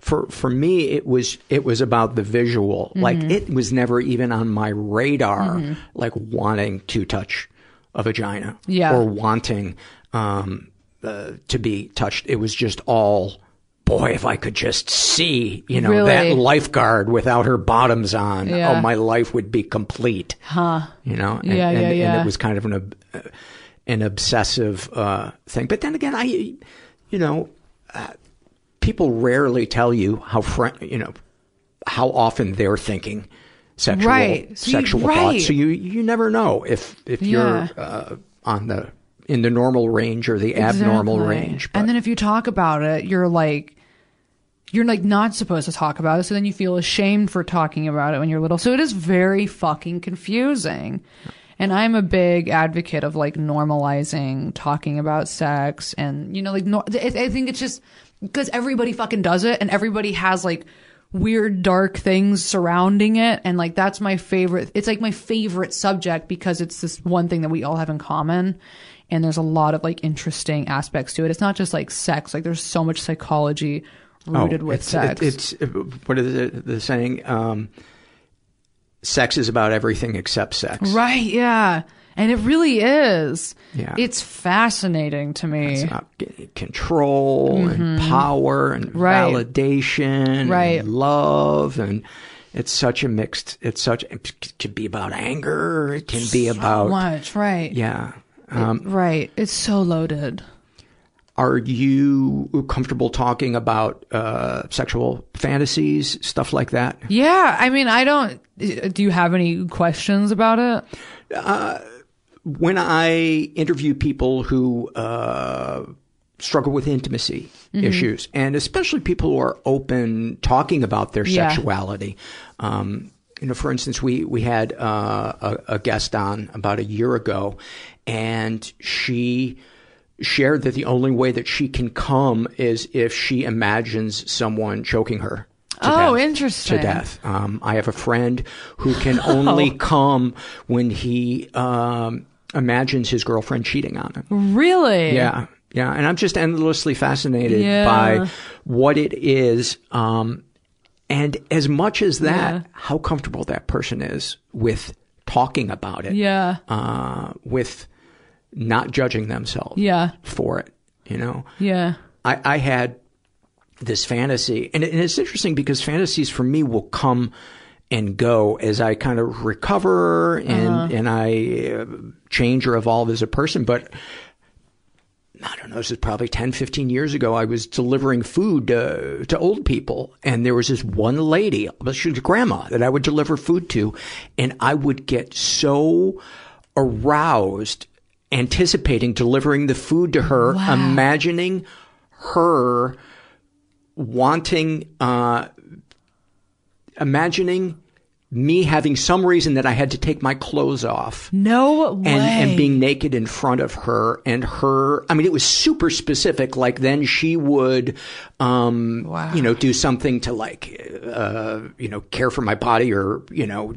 For for me, it was it was about the visual. Like Mhm. it was never even on my radar. Mhm. Like wanting to touch a vagina, Yeah. or wanting um, uh, to be touched. It was just all. Boy, if I could just see, you know, Really? that lifeguard without her bottoms on, Yeah. oh, my life would be complete. Huh. you know and, Yeah, and, yeah, and it was kind of an uh, an obsessive uh, thing but then again i you know uh, people rarely tell you how fr- you know how often they're thinking sexual Right. So you- right. thoughts so you you never know if if Yeah. you're uh, on the in the normal range or the abnormal Exactly. range And then if you talk about it, you're like, you're like not supposed to talk about it. So then you feel ashamed for talking about it when you're little. So it is very fucking confusing. And I'm a big advocate of like normalizing talking about sex and, you know, like, no, I think it's just because everybody fucking does it and everybody has like weird dark things surrounding it. And like that's my favorite it's like my favorite subject because it's this one thing that we all have in common. And there's a lot of like interesting aspects to it. It's not just like sex. Like there's so much psychology rooted with Oh, it's, sex. it- it's uh, what is it, the saying um, sex is about everything except sex. Right yeah and it really is. Yeah. it's fascinating to me. It's about g- control and Mhm. power and Right. validation Right. and love. And it's such a mixed it's such it can be about anger. It can be about much. Right. Yeah. Um, right. It's so loaded. Are you comfortable talking about uh, sexual fantasies stuff like that? Yeah. I mean i don't do you have any questions about it? Uh, when I interview people who uh, struggle with intimacy Mhm. issues, and especially people who are open talking about their Yeah. sexuality, um, you know, for instance, we we had uh, a, a guest on about a year ago, and she shared that the only way that she can come is if she imagines someone choking her. to Oh, death- interesting. To death. Um, I have a friend who can only Oh. come when he um, imagines his girlfriend cheating on him. really Yeah, yeah, and I'm just endlessly fascinated Yeah. by what it is, um, and as much as that, Yeah. how comfortable that person is with talking about it. Yeah. uh, with not judging themselves. Yeah. for it. You know. yeah I, I had this fantasy, and, it, and it's interesting because fantasies for me will come and go as I kind of recover and Uh-huh. and I uh, change or evolve as a person. But I don't know, this is probably 10, 15 years ago. I was delivering food to, to old people, and there was this one lady, she was a grandma, that I would deliver food to, and I would get so aroused anticipating delivering the food to her, Wow. imagining her wanting, uh, imagining me having some reason that I had to take my clothes off. No way. And, and being naked in front of her and her, I mean, it was super specific. Like then she would, um, Wow. you know, do something to like, uh, you know, care for my body or, you know,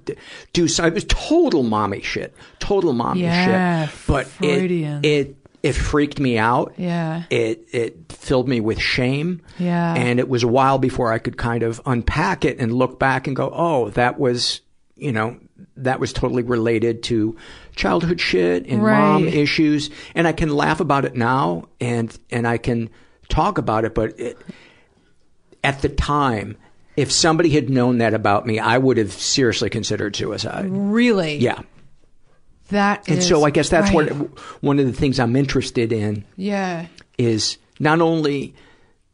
do some, it was total mommy shit. Total mommy Yeah, shit. But Freudian. it, it freaked me out. Yeah. It, it filled me with shame. Yeah. And it was a while before I could kind of unpack it and look back and go, oh, that was, you know, that was totally related to childhood shit and mom issues. And I can laugh about it now and, and I can talk about it, but it, at the time, if somebody had known that about me, I would have seriously considered suicide. Really? Yeah. That And is so I guess that's right. what one of the things I'm interested in Yeah. is not only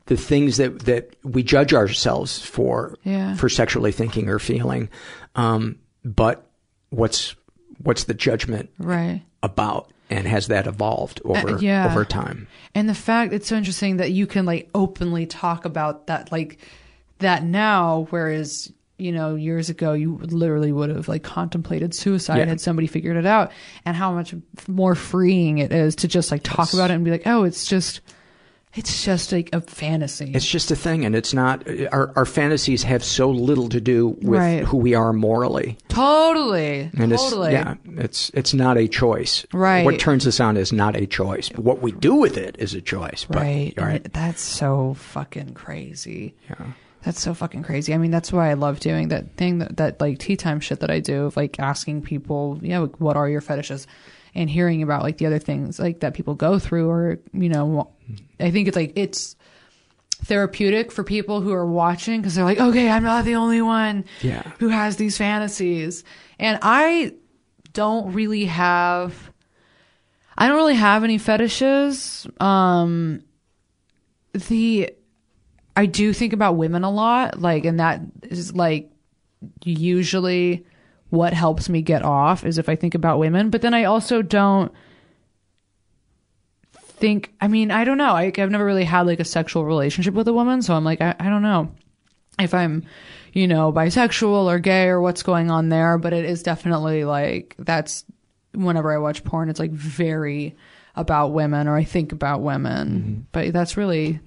the things that, that we judge ourselves for Yeah. for sexually thinking or feeling, um, but what's what's the judgment Right. about, and has that evolved over Uh, yeah. over time? And the fact it's so interesting that you can like openly talk about that like that now, whereas you know years ago you literally would have like contemplated suicide Yeah. had somebody figured it out, and how much more freeing it is to just like talk about it and be like, oh, it's just, it's just like a fantasy. It's just a thing, and it's not. Our our fantasies have so little to do with Right. who we are morally. totally, And totally. it's yeah, it's it's not a choice. Right. What turns us on is not a choice. But what we do with it is a choice. But, right. right. that's so fucking crazy. Yeah. That's so fucking crazy. I mean, that's why I love doing that thing that, that like tea time shit that I do of like asking people, yeah, like, what are your fetishes? And hearing about like the other things like that people go through or, you know, I think it's like, it's therapeutic for people who are watching because they're like, okay, I'm not the only one Yeah. who has these fantasies. And I don't really have, I don't really have any fetishes. Um, the, I do think about women a lot, like, and that is like usually what helps me get off is if I think about women. But then I also don't think, I mean, I don't know. I, I've never really had like a sexual relationship with a woman. So I'm like, I, I don't know if I'm, you know, bisexual or gay or what's going on there. But it is definitely like, that's whenever I watch porn, it's like very about women or I think about women. But that's really,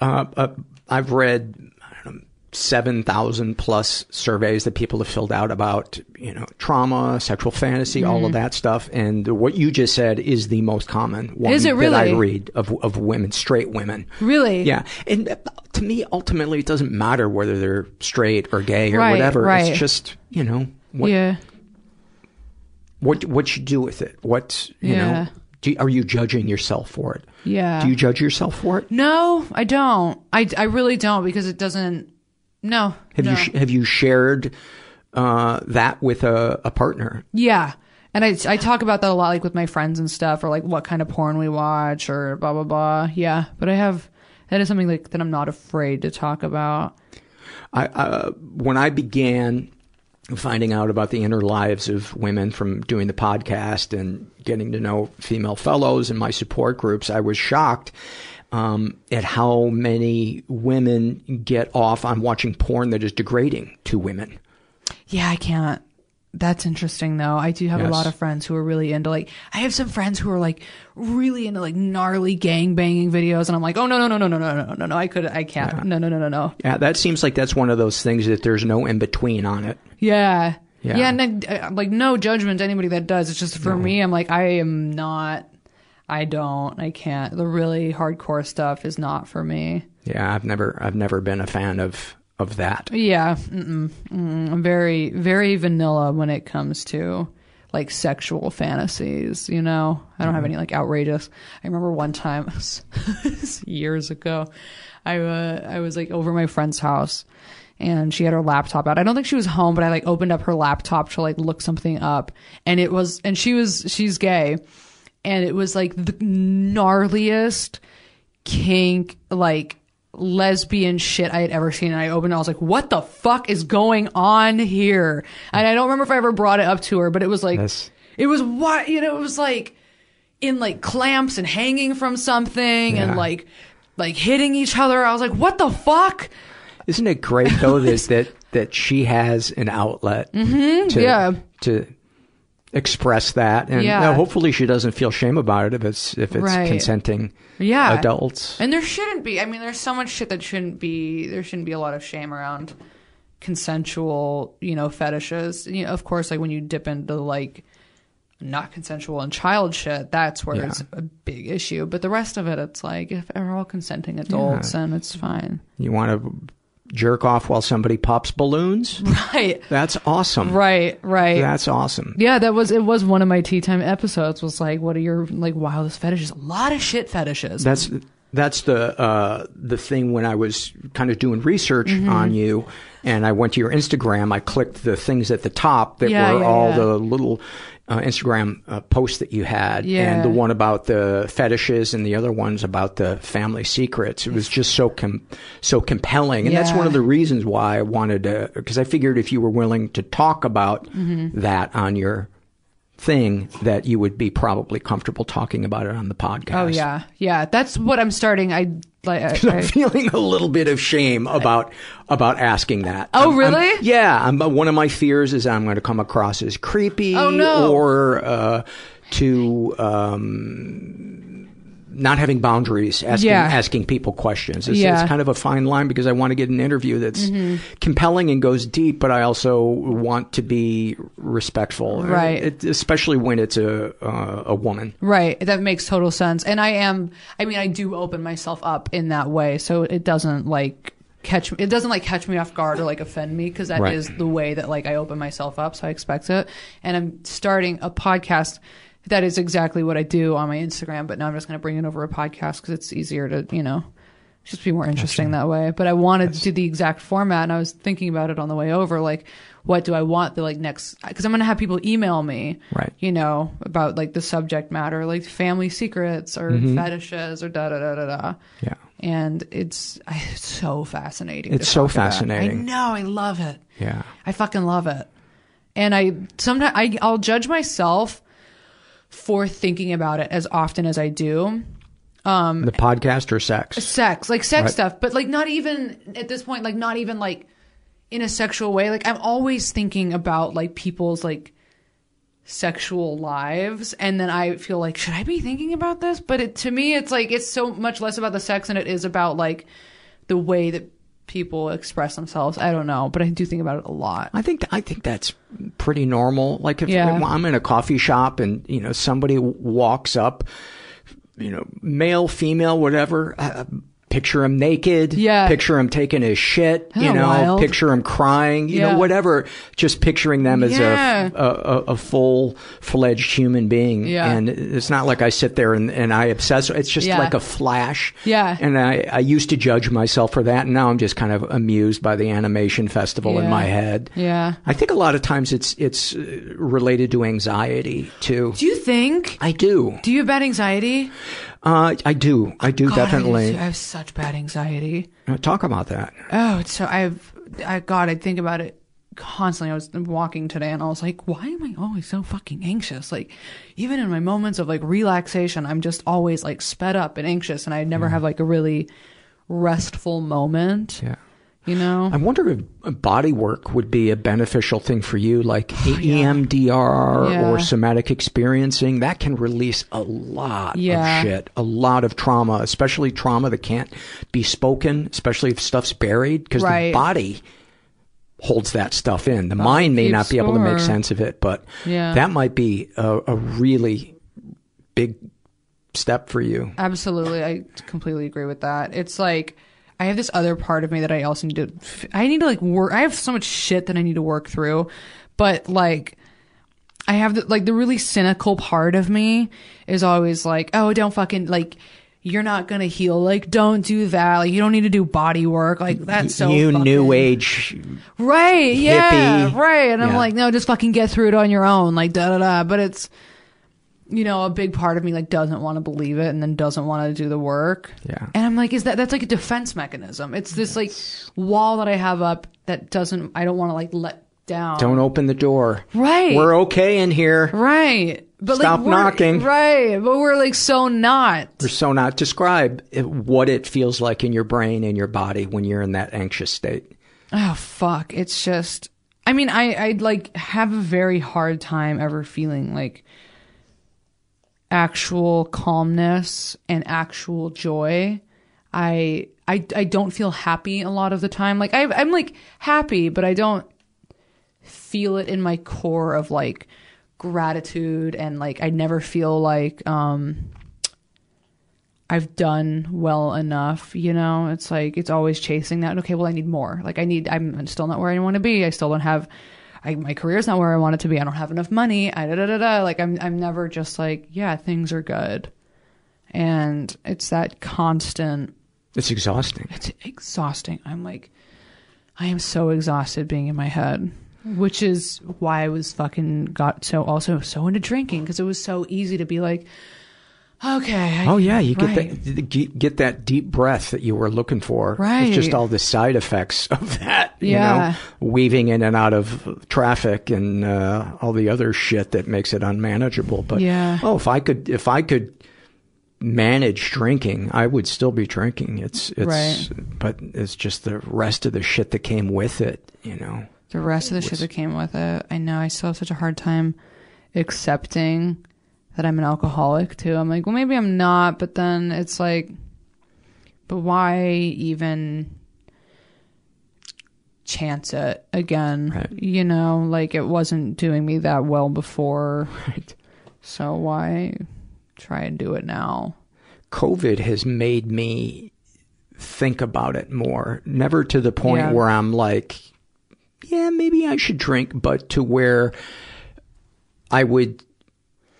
Uh, uh, I've read I don't know, seven thousand plus surveys that people have filled out about you know trauma, sexual fantasy, all of Mhm. that stuff, and what you just said is the most common one Is it that I read of of women, straight women. Really? Yeah, and to me, ultimately, it doesn't matter whether they're straight or gay or Right, whatever. right. It's just you know what yeah. what what you do with it. What you Yeah. know. Do are you judging yourself for it? Yeah. Do you judge yourself for it? No, I don't. I, I really don't because it doesn't. No. Have no. you sh- have you shared uh, that with a, a partner? Yeah. And I, I talk about that a lot, like with my friends and stuff, or like what kind of porn we watch, or blah blah blah. Yeah, but I have that is something like that I'm not afraid to talk about. I, uh, when I began finding out about the inner lives of women from doing the podcast and getting to know female fellows in my support groups, I was shocked um, at how many women get off on watching porn that is degrading to women. Yeah, I can't. That's interesting though. I do have a lot of friends who are really into like I have some friends who are like really into like gnarly gang banging videos and I'm like, "Oh no, no, no, no, no, no, no, no, no. I could I can't. No, no, no, no, no." Yeah, that seems like that's one of those things that there's no in between on it. Yeah. Yeah. Yeah, and uh, like no judgment to anybody that does. It's just for me, I'm like I am not I don't. I can't. The really hardcore stuff is not for me. Yeah, I've never I've never been a fan of of that. Yeah, mm-mm, mm, I'm very very vanilla when it comes to like sexual fantasies. You know, I don't have any like outrageous. I remember one time years ago, I uh, I was like over my friend's house. And she had her laptop out. I don't think she was home, but I like opened up her laptop to like look something up, and it was, and she was, she's gay, and it was like the gnarliest kink, like lesbian shit I had ever seen. And I opened it, I was like, what the fuck is going on here? And I don't remember if I ever brought it up to her, but it was like, Yes. it was what, you know, it was like in like clamps and hanging from something Yeah. and like, like hitting each other. I was like, what the fuck? Isn't it great though that that that she has an outlet Mhm, to yeah. to express that, and Yeah. now hopefully she doesn't feel shame about it if it's if it's Right. consenting yeah adults. and there shouldn't be i mean there's so much shit that shouldn't be there shouldn't be a lot of shame around consensual you know fetishes you know of course like when you dip into like not consensual and child shit that's where Yeah. it's a big issue but the rest of it it's like if we're all consenting adults Yeah. and it's fine You want to jerk off while somebody pops balloons? right That's awesome. right right That's awesome. yeah that was it was one of my tea time episodes was like what are your like wildest fetishes a lot of shit fetishes That's that's the uh, the thing when I was kind of doing research Mhm. on you, and I went to your Instagram. I clicked the things at the top that Yeah, were yeah, all yeah. the little uh, Instagram uh, posts that you had, Yeah. and the one about the fetishes, and the other ones about the family secrets. It was just so com- so compelling, and that's one of the reasons why I wanted to, because I figured if you were willing to talk about Mhm. that on your thing, that you would be probably comfortable talking about it on the podcast. oh yeah yeah that's what i'm starting i like I, I'm feeling a little bit of shame about about asking that. Oh, I'm- I'm- really? yeah. I'm, one of my fears is I'm going to come across as creepy Oh, no. or uh, too um, not having boundaries, asking Yeah. asking people questions. It's, Yeah. it's kind of a fine line because I want to get an interview that's Mhm. compelling and goes deep, but I also want to be respectful, Right. It, especially when it's a uh, a woman. Right. That makes total sense. And I am, I mean, I do open myself up in that way. So it doesn't like catch me, it doesn't like catch me off guard or like offend me because that is Right. the way that like I open myself up. So I expect it. And I'm starting a podcast. That is exactly what I do on my Instagram. But now I'm just going to bring it over a podcast because it's easier to, you know, just be more interesting that way. But I wanted to do the exact format and I was thinking about it on the way over. Like, what do I want the like next, cause I'm going to have people email me, Right. you know, about like the subject matter, like family secrets or Mhm. fetishes or da da da da da. Yeah. And it's, it's so fascinating. It's so talk about. fascinating. I know. I love it. Yeah. I fucking love it. And I sometimes I I'll judge myself for thinking about it as often as I do. Um The podcast or sex? sex, like sex Right. stuff, but like not even at this point like not even like in a sexual way. Like I'm always thinking about like people's like sexual lives and then I feel like should I be thinking about this? But it to me it's like it's so much less about the sex and it is about like the way that people express themselves. I don't know, but I do think about it a lot. I think I think that's pretty normal. Like if, Yeah. I'm in a coffee shop and you know somebody walks up, you know, male, female, whatever. Uh, picture him naked. Yeah. Picture him taking his shit. You know. wild. Picture him crying. You Yeah. know, whatever. Just picturing them as Yeah. a, a a full fledged human being. Yeah. And it's not like I sit there and, and I obsess. It's just Yeah. like a flash. Yeah. And I, I used to judge myself for that, and now I'm just kind of amused by the animation festival in my head. Yeah. I think a lot of times it's it's related to anxiety too. Do you think? I do. Do you have bad anxiety? Uh, I do. I do God, definitely. I have such bad anxiety. Talk about that. Oh, it's so I've I God, I think about it constantly. I was walking today and I was like, why am I always so fucking anxious? Like even in my moments of like relaxation, I'm just always like sped up and anxious and I never have like a really restful moment. Yeah. You know? I wonder if body work would be a beneficial thing for you, like E EMDR Yeah. or somatic experiencing. That can release a lot Yeah. of shit, a lot of trauma, especially trauma that can't be spoken, especially if stuff's buried, because Right. the body holds that stuff in. The mind may not be able to make sense of it, but Yeah. that might be a, a really big step for you. Absolutely. I completely agree with that. It's like I have this other part of me that I also need to I need to like work I have so much shit that I need to work through. But like I have the, like the really cynical part of me is always like, "Oh, don't fucking like you're not going to heal. Like don't do that. Like you don't need to do body work. Like that's so you fucking- new age Right. Yeah. Right. And I'm like, no, just fucking get through it on your own. Like da da da. But it's, you know, a big part of me like doesn't want to believe it and then doesn't want to do the work. Yeah. And I'm like, is that that's like a defense mechanism? It's this like wall that I have up that doesn't. I don't want to like let down. Don't open the door. Right. We're okay in here. Right. But Stop like, knocking. Right. But we're like so not. We're so not describe it- what it feels like in your brain and your body when you're in that anxious state. Oh fuck. It's just I mean, I I like have a very hard time ever feeling like actual calmness and actual joy. I I I don't feel happy a lot of the time. Like I I'm like happy, but I don't feel it in my core of like gratitude and like I never feel like um I've done well enough, you know? It's like it's always chasing that. Okay, well I need more. Like I need I'm still not where I want to be. I still don't have I, my career's not where I want it to be. I don't have enough money. I da da da da. Like I'm I'm never just like, yeah, things are good. And it's that constant It's exhausting. it's exhausting. I'm like, I am so exhausted being in my head, which is why I was fucking got so also so into drinking because it was so easy to be like, okay. I- Oh yeah, you get right. that get- get that deep breath that you were looking for. Right. It's just all the side effects of that. You Yeah. know, weaving in and out of traffic and uh, all the other shit that makes it unmanageable. But Yeah. oh, if I could, if I could manage drinking, I would still be drinking. It's it's, Right. but it's just the rest of the shit that came with it. You know. The rest of the shit that came with it. I know I still have such a hard time accepting that I'm an alcoholic too. I'm like, well, maybe I'm not, but then it's like, but why even chance it again? You know, like it wasn't doing me that well before. Right. So why try and do it now? COVID has made me think about it more. Never to the point Yeah. where I'm like, yeah, maybe I should drink, but to where I would,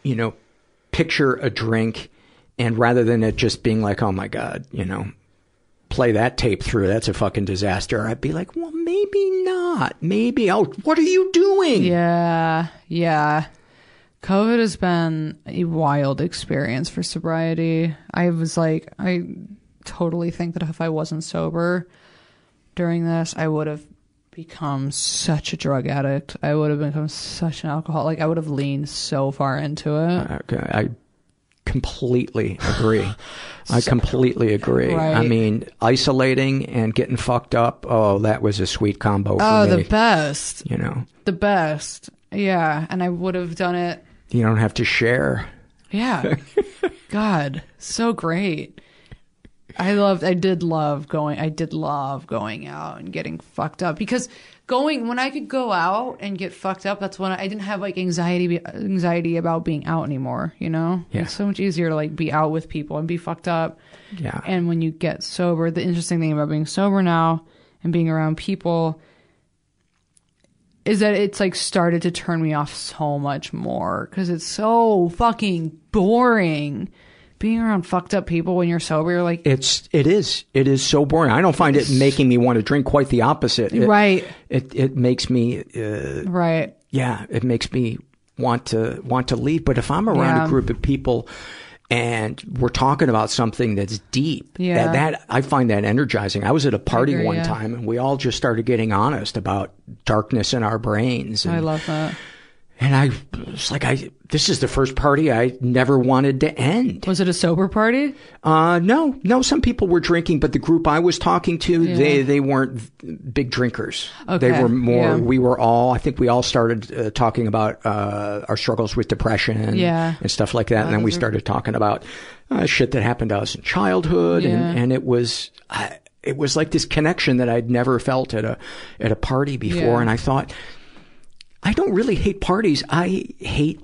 you know, picture a drink and rather than it just being like, oh my God, you know, play that tape through, that's a fucking disaster, I'd be like, well, maybe not. Maybe, oh, what are you doing? Yeah, yeah. COVID has been a wild experience for sobriety. I was like, I totally think that if I wasn't sober during this, I would have become such a drug addict. I would have become such an alcoholic. I would have leaned so far into it. Okay, I completely agree. I completely agree. I mean, isolating and getting fucked up. Oh, that was a sweet combo for Oh, me. the best. You know, The best. Yeah. And I would have done it. you don't have to share. Yeah. God, so great. I loved, I did love going, I did love going out and getting fucked up because going, when I could go out and get fucked up, that's when I, I didn't have like anxiety, anxiety about being out anymore, you know? Yeah. It's so much easier to like be out with people and be fucked up. Yeah. And when you get sober, the interesting thing about being sober now and being around people is that it's like started to turn me off so much more because it's so fucking boring being around fucked up people when you're sober. You're like, It's it is it is so boring. I don't find it making me want to drink. Quite the opposite. It- Right. It it makes me. Uh, right. yeah, it makes me want to want to leave. But if I'm around Yeah. a group of people and we're talking about something that's deep, Yeah. that, that I find that energizing. I was at a party one yeah. time and we all just started getting honest about darkness in our brains. And, I love that. And I was like, I this is the first party I never wanted to end. Was it a sober party? Uh, no, no. Some people were drinking, but the group I was talking to, Yeah. they they weren't big drinkers. Okay. They were more. yeah. We were all. I think we all started uh, talking about uh, our struggles with depression, Yeah. and stuff like that. and then we started talking about uh, shit that happened to us in childhood, and and it was. It was like this connection that I'd never felt at a at a party before, and I thought, I don't really hate parties. I hate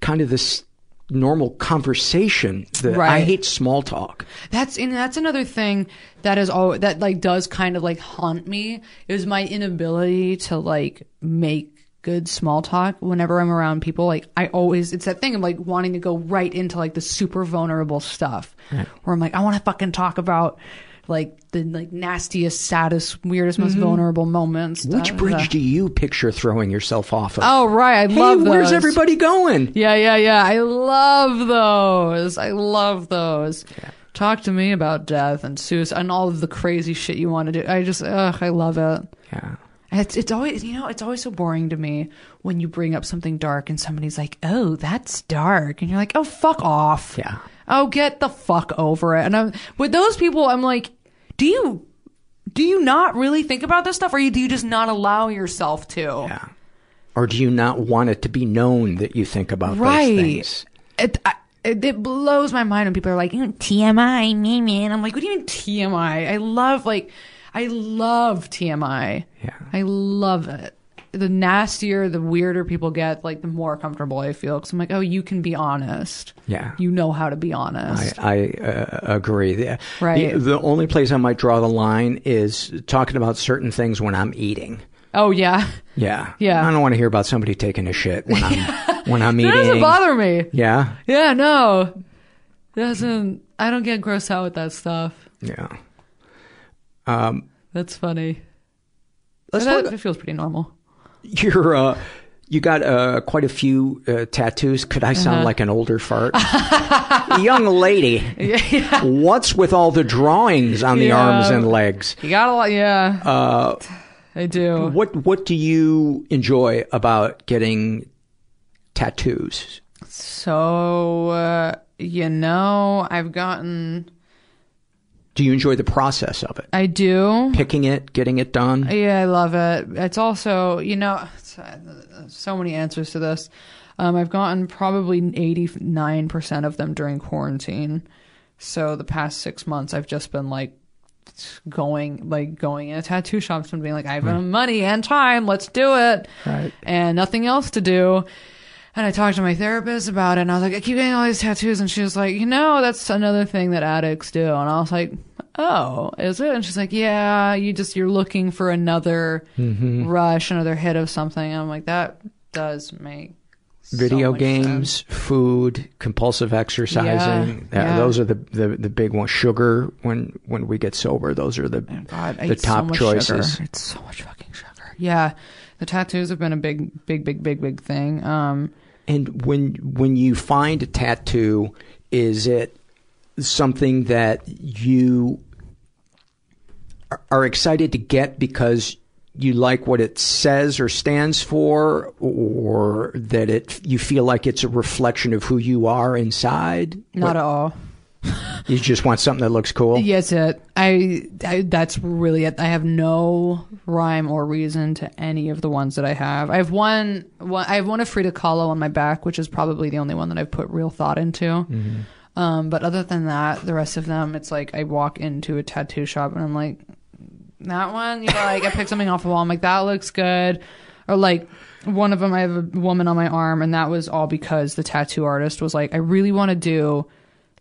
kind of this normal conversation. The, I hate small talk. That's and that's another thing that is all that like does kind of like haunt me is my inability to like make good small talk whenever I'm around people. Like I always it's that thing of like wanting to go right into like the super vulnerable stuff where I'm like I want to fucking talk about like the like nastiest, saddest, weirdest, most Mhm. vulnerable moments. Which bridge do you picture throwing yourself off of? Oh right, I Hey, love those. where's everybody going? Yeah, yeah, yeah. I love those. I love those. Talk to me about death and suicide and all of the crazy shit you want to do. I just, ugh, I love it. Yeah. It's it's always you know it's always so boring to me when you bring up something dark and somebody's like, "Oh, that's dark," and you're like, "Oh, fuck off." Yeah. Oh, get the fuck over it. And I'm with those people. I'm like, do you do you not really think about this stuff, or do you just not allow yourself to? Yeah. Or do you not want it to be known that you think about Right. those things? It, I, it it blows my mind when people are like "You know, TMI, me man. I'm like, what do you mean TMI? I love like, I love TMI. Yeah. I love it. The nastier, the weirder people get, like the more comfortable I feel. Because I'm like, oh, you can be honest. Yeah. You know how to be honest. I, I uh, agree. The, Right. The, the only place I might draw the line is talking about certain things when I'm eating. oh yeah. Yeah. Yeah. I don't want to hear about somebody taking a shit when I'm when I'm It eating. doesn't bother me. Yeah. Yeah, no. Doesn't I don't get grossed out with that stuff. Yeah. Um, That's funny. Let's That- talk- it feels pretty normal. You're uh, you got uh, quite a few uh, tattoos. Could I sound Uh-huh. like an older fart? Young lady, Yeah, what's with all the drawings on the Yeah. arms and legs? You got a lot yeah. Uh, I do. what what do you enjoy about getting tattoos? So uh, you know, I've gotten Do you enjoy the process of it? I do. Picking it, getting it done? Yeah, I love it. It's also, you know, uh, so many answers to this. Um, I've gotten probably 89% of them during quarantine. So the past six months, I've just been like going, like going in a tattoo shops and being like, I have Right. money and time, let's do it. Right. And nothing else to do. And I talked to my therapist about it, and I was like, I keep getting all these tattoos. And she was like, you know, that's another thing that addicts do. And I was like, oh, is it? And she's like, yeah, you just, you're looking for another Mhm. rush, another hit of something. And I'm like, that does make so Video much games, sense. food, compulsive exercising. Yeah, Uh, yeah. Those are the, the, the big ones. Sugar, when when we get sober, those are the God, the eat so top choices. Sugar. It's so much fucking sugar. Yeah. The tattoos have been a big, big, big, big, big thing. Um, And when when you find a tattoo, is it something that you are- excited to get because you like what it says or stands for, or that it you feel like it's a reflection of who you are inside? not What- at all. You just want something that looks cool. Yes, it. I, I. That's really it. I have no rhyme or reason to any of the ones that I have. I have one. one I have one of Frida Kahlo on my back, which is probably the only one that I've put real thought into. Mm-hmm. Um, but other than that, the rest of them, it's like I walk into a tattoo shop and I'm like, that one. You know, like I pick something off the wall. I'm like, that looks good. Or like one of them, I have a woman on my arm, and that was all because the tattoo artist was like, I really want to do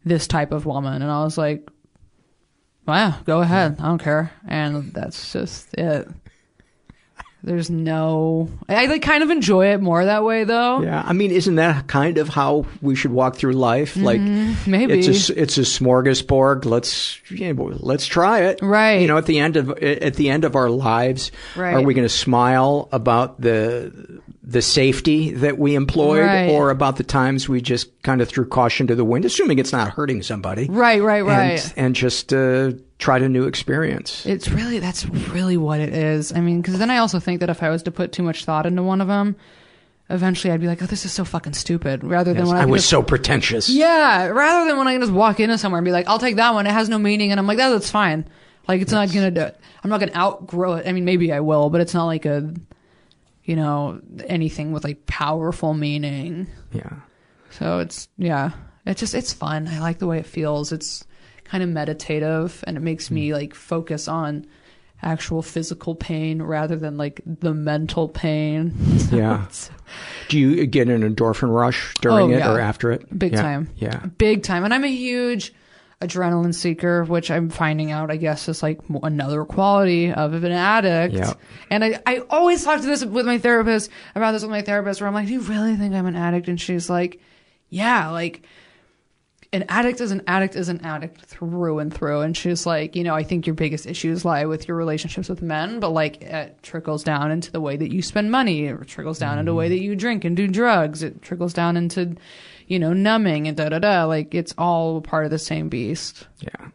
this type of woman, and I was like, wow, go ahead, I don't care. And that's just it. There's no, I like kind of enjoy it more that way though. Yeah, I mean, isn't that kind of how we should walk through life? Like, Mhm, maybe. it's a it's a smorgasbord. Let's yeah, well, let's try it. Right. You know, at the end of at the end of our lives, Right. are we going to smile about the the safety that we employed, Right. or about the times we just kind of threw caution to the wind, assuming it's not hurting somebody? Right, right, right. And, just uh, tried a new experience. It's really that's really what it is. I mean, because then I also think that if I was to put too much thought into one of them, eventually I'd be like, "Oh, this is so fucking stupid." Rather than Yes, when I, I was just- so pretentious. yeah, rather than when I can just walk into somewhere and be like, "I'll take that one. It has no meaning," and I'm like, "That that's fine." Like it's not gonna do. I'm not gonna outgrow it. I mean, maybe I will, but it's not like a, you know, anything with like powerful meaning. Yeah. So it's yeah, it's just it's fun. I like the way it feels. It's kind of meditative and it makes me hmm. like focus on actual physical pain rather than like the mental pain. Yeah. Do you get an endorphin rush during Oh, it yeah. or after it? Big Yeah. time. Yeah. Big time. And I'm a huge adrenaline seeker, which I'm finding out, I guess, is like another quality of an addict. Yeah. And I, I always talk to this with my therapist about this with my therapist where I'm like, do you really think I'm an addict? And she's like, yeah, like an addict is an addict is an addict through and through. And she's like, you know, I think your biggest issues lie with your relationships with men, but like it trickles down into the way that you spend money. It trickles down into the way mm-hmm. that you drink and do drugs. It trickles down into, you know, numbing and da da da. Like it's all part of the same beast. Yeah.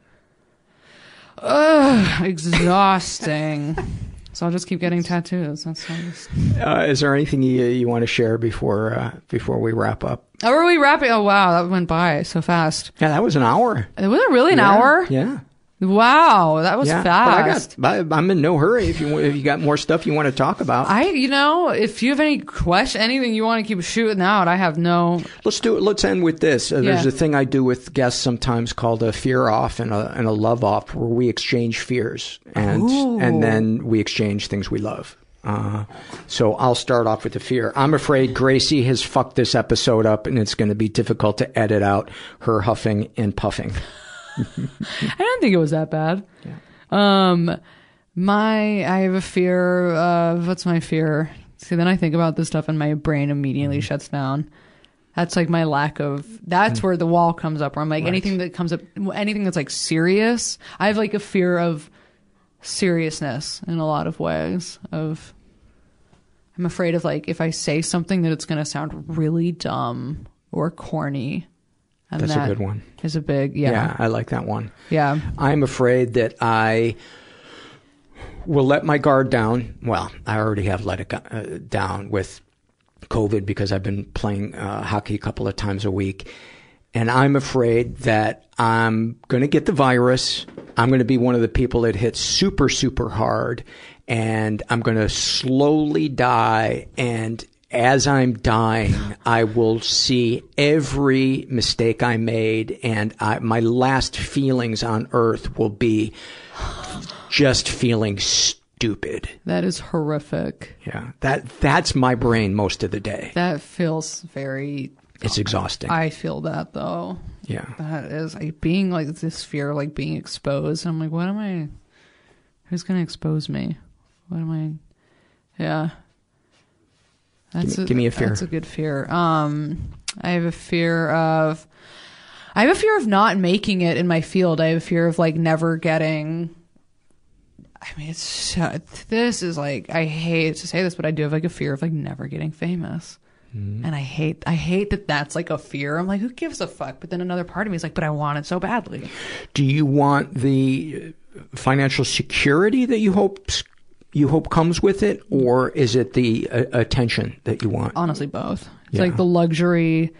Ugh, exhausting. So I'll just keep getting tattoos. That's all. Just... Uh, is there anything you, you want to share before uh, before we wrap up? Oh, are we wrapping? Oh, wow, that went by so fast. Yeah, that was an hour. It Was it really an Yeah, hour? Yeah. Wow, that was yeah. fast. I I'm in no hurry. If you if you got more stuff you want to talk about, I, you know, if you have any question, anything you want to keep shooting out, I have no. let's do it. Let's end with this. Uh, there's a thing I do with guests sometimes called a fear off and a and a love off, where we exchange fears and Ooh. and then we exchange things we love. Uh, so I'll start off with the fear. I'm afraid Gracie has fucked this episode up, and it's going to be difficult to edit out her huffing and puffing. I don't think it was that bad. Um, my I have a fear of what's my fear? See, then I think about this stuff and my brain immediately Mm-hmm. shuts down. That's like my lack of. That's where the wall comes up. Where I'm like Mm. Right. anything that comes up, anything that's like serious. I have like a fear of seriousness in a lot of ways. Of I'm afraid of like if I say something that it's going to sound really dumb or corny. And That's a good one. Is a big yeah. I like that one. Yeah. I'm afraid that I will let my guard down. Well, I already have let it uh, down with COVID because I've been playing uh, hockey a couple of times a week. And I'm afraid that I'm going to get the virus. I'm going to be one of the people that hits super, super hard. And I'm going to slowly die. And as I'm dying, I will see every mistake I made. And I, my last feelings on earth will be just feeling stupid. That is horrific. Yeah. That, that's my brain most of the day. That feels very. It's exhausting. I feel that though. Yeah. That is like being like this fear, of, like being exposed. I'm like, what am I? Who's gonna expose me? What am I? Yeah. That's me- give me a fear. That's a good fear. Um, I have a fear of. I have a fear of not making it in my field. I have a fear of like never getting. I mean, it's so, this is like I hate to say this, but I do have like a fear of like never getting famous. Mm-hmm. And I hate, I hate that that's like a fear. I'm like, who gives a fuck? But then another part of me is like, but I want it so badly. Do you want the financial security that you hope you hope comes with it, or is it the uh, attention that you want? Honestly, both. It's Yeah. like the luxury,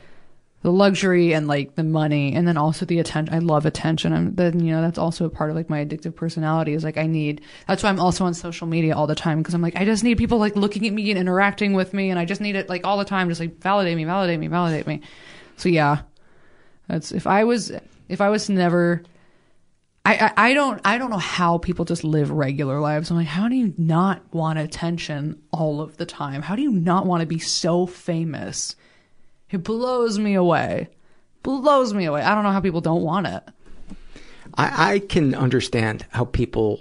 the luxury, and like the money, and then also the attention. I love attention. I'm then you know that's also a part of like my addictive personality. Is like I need. That's why I'm also on social media all the time because I'm like I just need people like looking at me and interacting with me, and I just need it like all the time, just like validate me, validate me, validate me. So yeah, that's if I was if I was never. I, I, I don't I don't know how people just live regular lives. I'm like, how do you not want attention all of the time? How do you not want to be so famous? It blows me away. Blows me away. I don't know how people don't want it. I, I can understand how people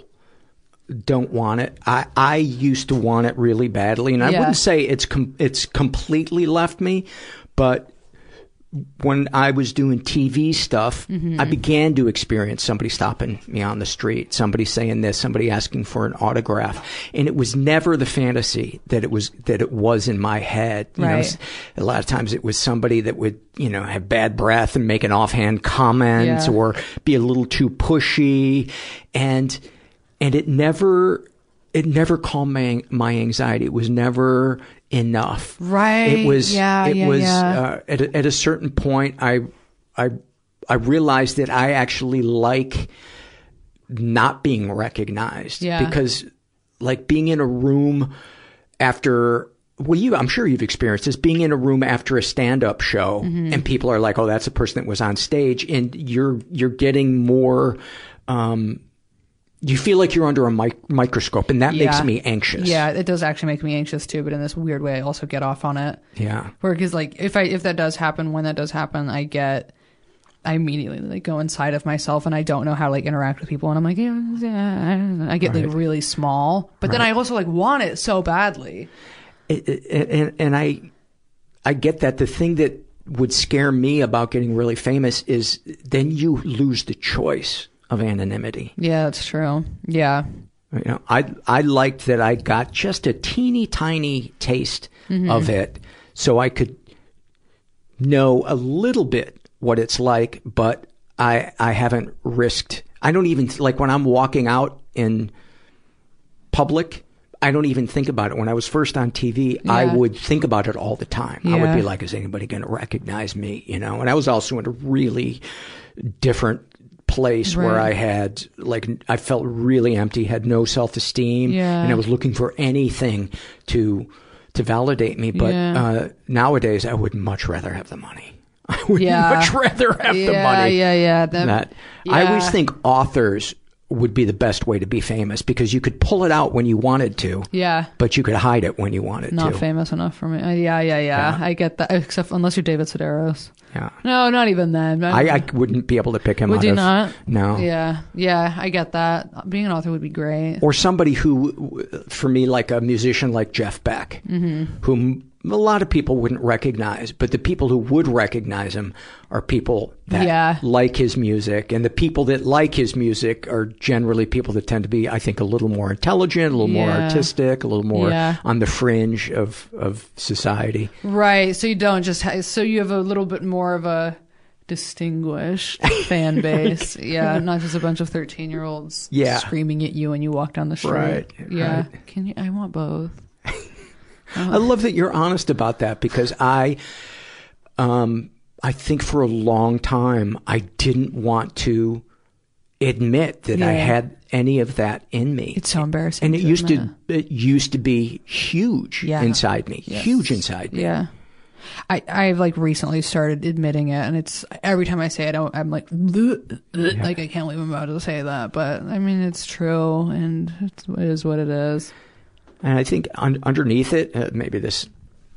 don't want it. I, I used to want it really badly, and I Yeah. wouldn't say it's com- it's completely left me, but when I was doing TV stuff, Mhm. I began to experience somebody stopping me on the street, somebody saying this, somebody asking for an autograph, and it was never the fantasy that it was that it was in my head. You know, Right. s- a lot of times it was somebody that would, you know, have bad breath and make an offhand comment Yeah. or be a little too pushy, and and it never it never calmed my my anxiety. It was never enough. Right. It was. Yeah, It yeah, was yeah. Uh, at a, at a certain point. I I I realized that I actually like not being recognized. Yeah. Because like being in a room after well you I'm sure you've experienced this being in a room after a stand-up show Mhm. and people are like oh that's the person that was on stage and you're you're getting more um you feel like you're under a mic- microscope and that makes me anxious. Yeah, it does actually make me anxious too, but in this weird way, I also get off on it. Yeah. Where because like if I if that does happen, when that does happen, I get I immediately like go inside of myself and I don't know how to like interact with people and I'm like yeah, yeah. I get Right. like really small, but then I also like want it so badly. It- it- and and I I get that the thing that would scare me about getting really famous is then you lose the choice of anonymity. Yeah, that's true. Yeah. You know, I I liked that I got just a teeny tiny taste Mhm. of it, so I could know a little bit what it's like. But I I haven't risked. I don't even like when I'm walking out in public. I don't even think about it. When I was first on TV, I would think about it all the time. I would be like, is anybody going to recognize me? You know, and I was also in a really different place where I had like I felt really empty, had no self esteem, Yeah. and I was looking for anything to to validate me. But Yeah. uh, nowadays, I would much rather have the money. I would Yeah. much rather have the money. yeah, yeah. That- that I always think authors would be the best way to be famous because you could pull it out when you wanted to, Yeah. but you could hide it when you wanted Not to. Not famous enough for me. Uh, yeah, yeah, yeah, Yeah. I get that. Except unless you're David Sedaris. Yeah. No, not even then. I, I wouldn't be able to pick him Would out you of not? no. Yeah, yeah, I get that. Being an author would be great. Or somebody who, for me, like a musician like Jeff Beck, Mhm. whom a lot of people wouldn't recognize, but the people who would recognize him are people that Yeah. like his music, and the people that like his music are generally people that tend to be, I think, a little more intelligent, a little more artistic, a little more Yeah. on the fringe of of society. Right. So you don't just ha- so you have a little bit more of a distinguished fan base. yeah, not just a bunch of thirteen-year-olds Yeah. screaming at you when you walk down the street. Right, Yeah. right. Can you? I want both. I love that you're honest about that because I, um, I think for a long time I didn't want to admit that I had any of that in me. It's so embarrassing. and it to used to admit. it used to be huge Yeah. inside me, Yes. huge inside me. Yeah. I, I've like recently started admitting it, and it's every time I say it, I- I'm like, "Bleh, bleh," like I can't believe I'm about to say that, but I mean it's true, and it's, it is what it is. And I think un- underneath it, uh, maybe this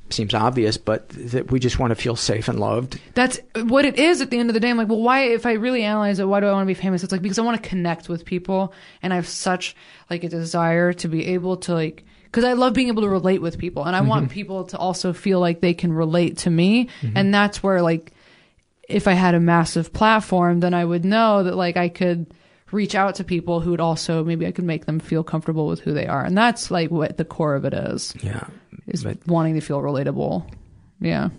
seems obvious, but that we just want to feel safe and loved. That's what it is at the end of the day. I'm like, well, why, if I really analyze it, why do I want to be famous? It's like, because I want to connect with people and I have such like a desire to be able to like, cause I love being able to relate with people and I want people to also feel like they can relate to me. And that's where like, if I had a massive platform, then I would know that like I could reach out to people who would also, maybe I could make them feel comfortable with who they are. And that's like what the core of it is, Yeah. is But- wanting to feel relatable. Yeah.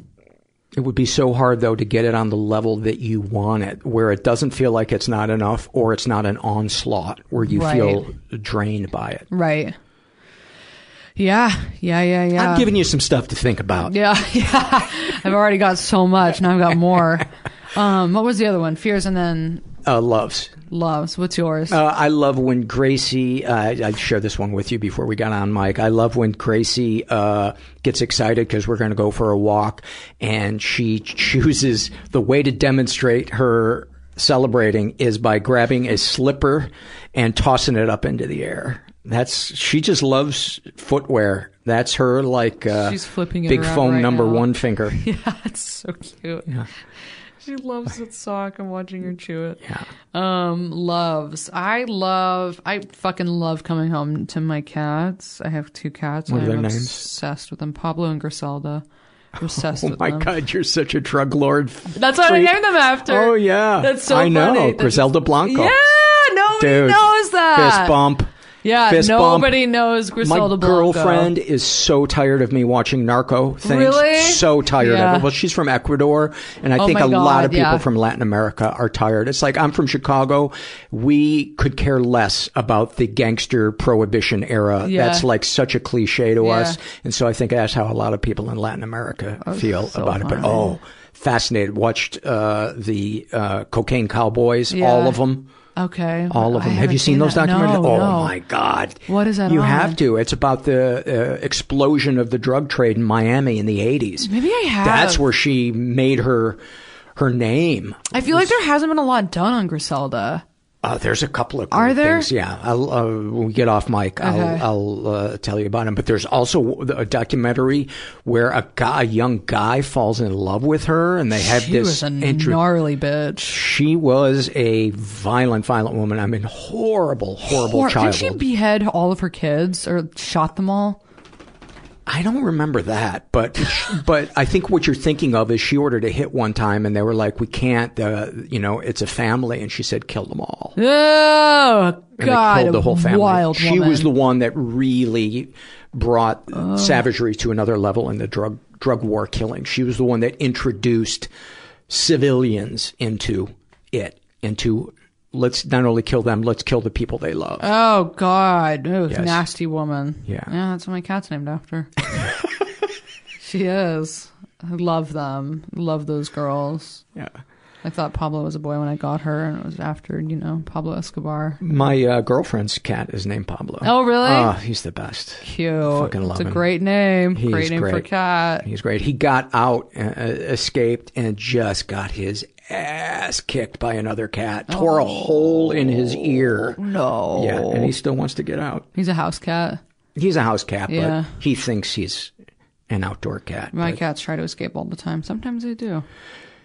It would be so hard though to get it on the level that you want it, where it doesn't feel like it's not enough or it's not an onslaught where you Right. feel drained by it. Right. Yeah, yeah, yeah, yeah. I'm giving you some stuff to think about. Yeah, yeah. I've already got so much, and I've got more. Um, what was the other one? Fears and then Uh, loves. loves. What's yours? Uh, I love when Gracie. Uh, I shared this one with you before we got on, mic. I love when Gracie uh, gets excited because we're going to go for a walk, and she chooses the way to demonstrate her celebrating is by grabbing a slipper and tossing it up into the air. That's she just loves footwear. That's her like uh, She's flipping it big foam right number now. one finger. yeah, it's so cute. Yeah. She loves that sock. I'm watching her chew it. Yeah. Um, loves. I love. I fucking love coming home to my cats. I have two cats. What are I'm their names? obsessed with them. Pablo and Griselda. Obsessed Oh my them. God, you're such a drug lord. That's what. I named them after. Oh yeah, That's so I know. funny. That's- Griselda Blanco. Yeah, nobody Dude, knows that. Fist bump. Yeah, Fist nobody bump. knows Griselda My Blanco. girlfriend is so tired of me watching narco things. Really? So tired Yeah. of it. Well, she's from Ecuador, and I Oh think a lot of people yeah. from Latin America are tired. It's like I'm from Chicago. We could care less about the gangster prohibition era. Yeah. That's like such a cliche to us, and so I think that's how a lot of people in Latin America feel so about it. But oh, fascinated. Watched uh, the uh, Cocaine Cowboys, all of them. Okay. All of them. Have you seen those that. documentaries? No, oh no. my God! What is that You on? have to. It's about the uh, explosion of the drug trade in Miami in the '80s. Maybe I have. That's where she made her her name. I feel like there hasn't been a lot done on Griselda. Uh, there's a couple of Are there? things. Yeah, I'll, uh, when we get off mic, Okay. I'll, I'll uh, tell you about them. But there's also a documentary where a guy, a young guy, falls in love with her, and they have She this was a intro- gnarly bitch. She was a violent, violent woman. I mean, horrible, horrible Hor- child. Did she behead all of her kids or shot them all? I don't remember that, but but I think what you're thinking of is she ordered a hit one time, and they were like, "We can't, uh, you know, it's a family," and she said, "Kill them all." Oh God! killed the whole family. Wild she woman. was the one that really brought Oh. savagery to another level in the drug drug war killing. She was the one that introduced civilians into it, into let's not only kill them, let's kill the people they love. Oh God, oh, Yes. nasty woman. Yeah. yeah, that's what my cat's named after. she is. I love them. Love those girls. Yeah. I thought Pablo was a boy when I got her, and it was after you know Pablo Escobar. My uh, girlfriend's cat is named Pablo. Oh, really? Oh, he's the best. Cute. Fucking love it's a great name. He's great name for cat. He's great. He got out, uh, escaped, and just got his ass kicked by another cat. Tore a hole in his ear. No. Yeah, and he still wants to get out. He's a house cat. He's a house cat, Yeah. but he thinks he's an outdoor cat. My but cats try to escape all the time. Sometimes they do,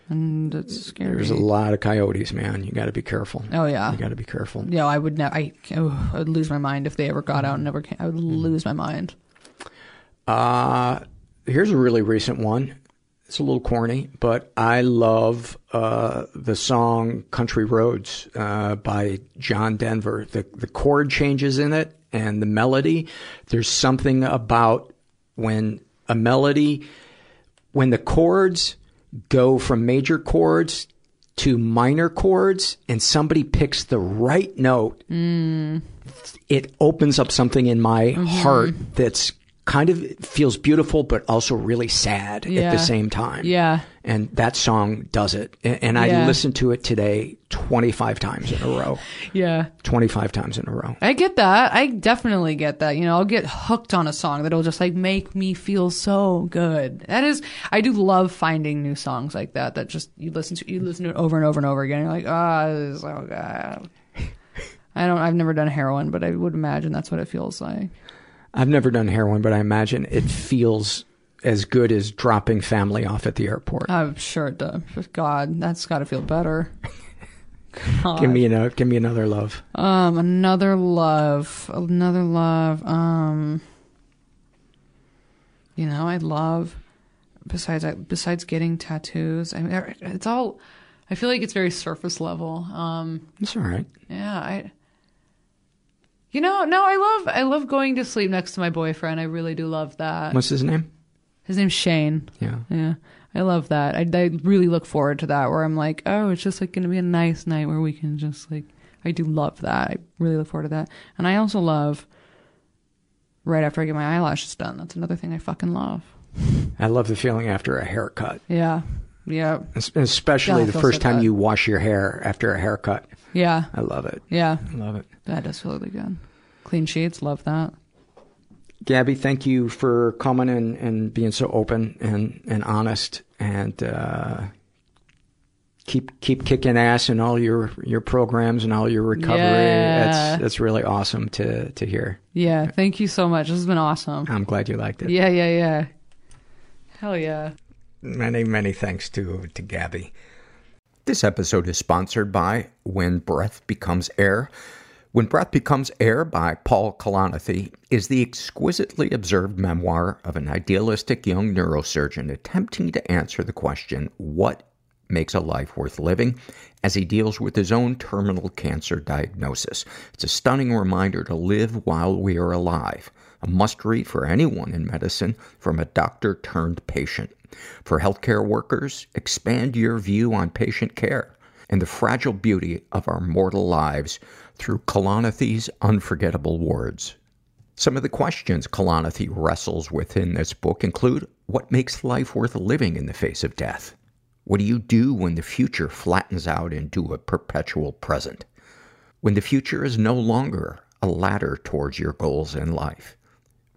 and it's scary. There's a lot of coyotes, man. You got to be careful. Oh yeah, You got to be careful. Yeah, I would. Ne- I, oh, I would lose my mind if they ever got out and never came. I would lose my mind. Uh, here's a really recent one. It's a little corny, but I love uh, the song "Country Roads" uh, by John Denver. The the chord changes in it and the melody. There's something about when a melody, when the chords go from major chords to minor chords, and somebody picks the right note Mm. it opens up something in my Mm-hmm. heart that's kind of feels beautiful but also really sad at the same time. Yeah. And that song does it. A- And I Yeah. listened to it today 25 times in a row. Yeah. 25 times in a row. I get that. I definitely get that. You know, I'll get hooked on a song that'll just like make me feel so good. That is, I do love finding new songs like that. That just you listen to, you listen to it over and over and over again. You're like, ah, this is so good. I don't. I've never done heroin, but I would imagine that's what it feels like. I've never done heroin, but I imagine it feels as good as dropping family off at the airport. I'm sure it does. God, that's got to feel better. God. Give me another. give me another love. Um, another love, another love. Um, you know, I love. Besides, besides getting tattoos, I mean, it's all. I feel like it's very surface level. Um, It's all right. yeah, I. You know, no, I love, I love going to sleep next to my boyfriend. I really do love that. What's his name? His name's Shane. Yeah. Yeah. I love that. I, I really look forward to that where I'm like, oh, it's just like going to be a nice night where we can just like, I do love that. I really look forward to that. And I also love right after I get my eyelashes done. That's another thing I fucking love. I love the feeling after a haircut. Yeah. Yeah. Especially God, the first so time you wash your hair after a haircut. Yeah. I love it. Yeah. I love it. That does feel really good. Clean sheets. Love that. Gabby, thank you for coming and, and being so open and, and honest and uh, keep keep kicking ass in all your, your programs and all your recovery. Yeah. That's that's really awesome to, to hear. Yeah. Thank you so much. This has been awesome. I'm glad you liked it. Yeah. Yeah. Yeah. Hell yeah. Many, many thanks to, to Gabby. This episode is sponsored by When Breath Becomes Air. When Breath Becomes Air by Paul Kalanithi is the exquisitely observed memoir of an idealistic young neurosurgeon attempting to answer the question, what makes a life worth living, as he deals with his own terminal cancer diagnosis. It's a stunning reminder to live while we are alive, a must read for anyone in medicine from a doctor turned patient. For healthcare workers, expand your view on patient care and the fragile beauty of our mortal lives through Kalanithi's unforgettable words. Some of the questions Kalanithi wrestles with in this book include what makes life worth living in the face of death? What do you do when the future flattens out into a perpetual present? When the future is no longer a ladder towards your goals in life?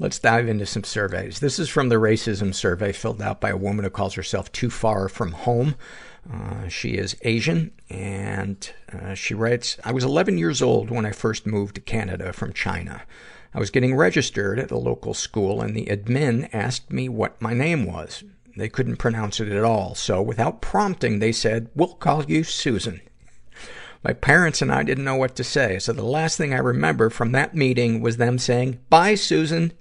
Let's dive into some surveys. This is from the racism survey filled out by a woman who calls herself Too Far From Home. Uh, she is Asian, and uh, she writes, I was 11 years old when I first moved to Canada from China. I was getting registered at a local school, and the admin asked me what my name was. They couldn't pronounce it at all, so without prompting, they said, We'll call you Susan. My parents and I didn't know what to say, so the last thing I remember from that meeting was them saying, Bye, Susan.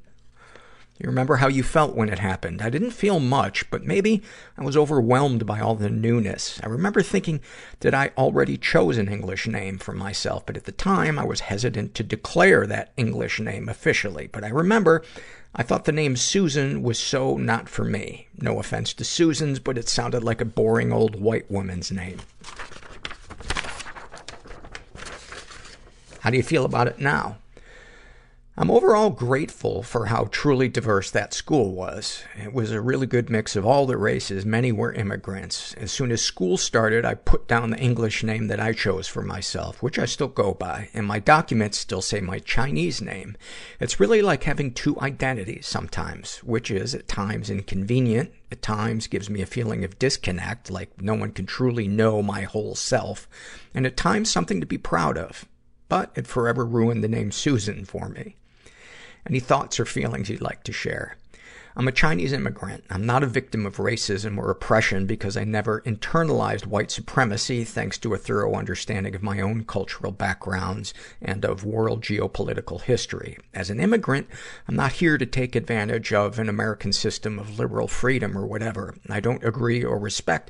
You remember how you felt when it happened? I didn't feel much, but maybe I was overwhelmed by all the newness. I remember thinking that I already chose an English name for myself, but at the time I was hesitant to declare that English name officially. But I remember I thought the name Susan was so not for me. No offense to Susans, but it sounded like a boring old white woman's name. How do you feel about it now? I'm overall grateful for how truly diverse that school was. It was a really good mix of all the races. Many were immigrants. As soon as school started, I put down the English name that I chose for myself, which I still go by, and my documents still say my Chinese name. It's really like having two identities sometimes, which is at times inconvenient, at times gives me a feeling of disconnect, like no one can truly know my whole self, and at times something to be proud of. But it forever ruined the name Susan for me. Any thoughts or feelings you'd like to share? I'm a Chinese immigrant. I'm not a victim of racism or oppression because I never internalized white supremacy thanks to a thorough understanding of my own cultural backgrounds and of world geopolitical history. As an immigrant, I'm not here to take advantage of an American system of liberal freedom or whatever. I don't agree or respect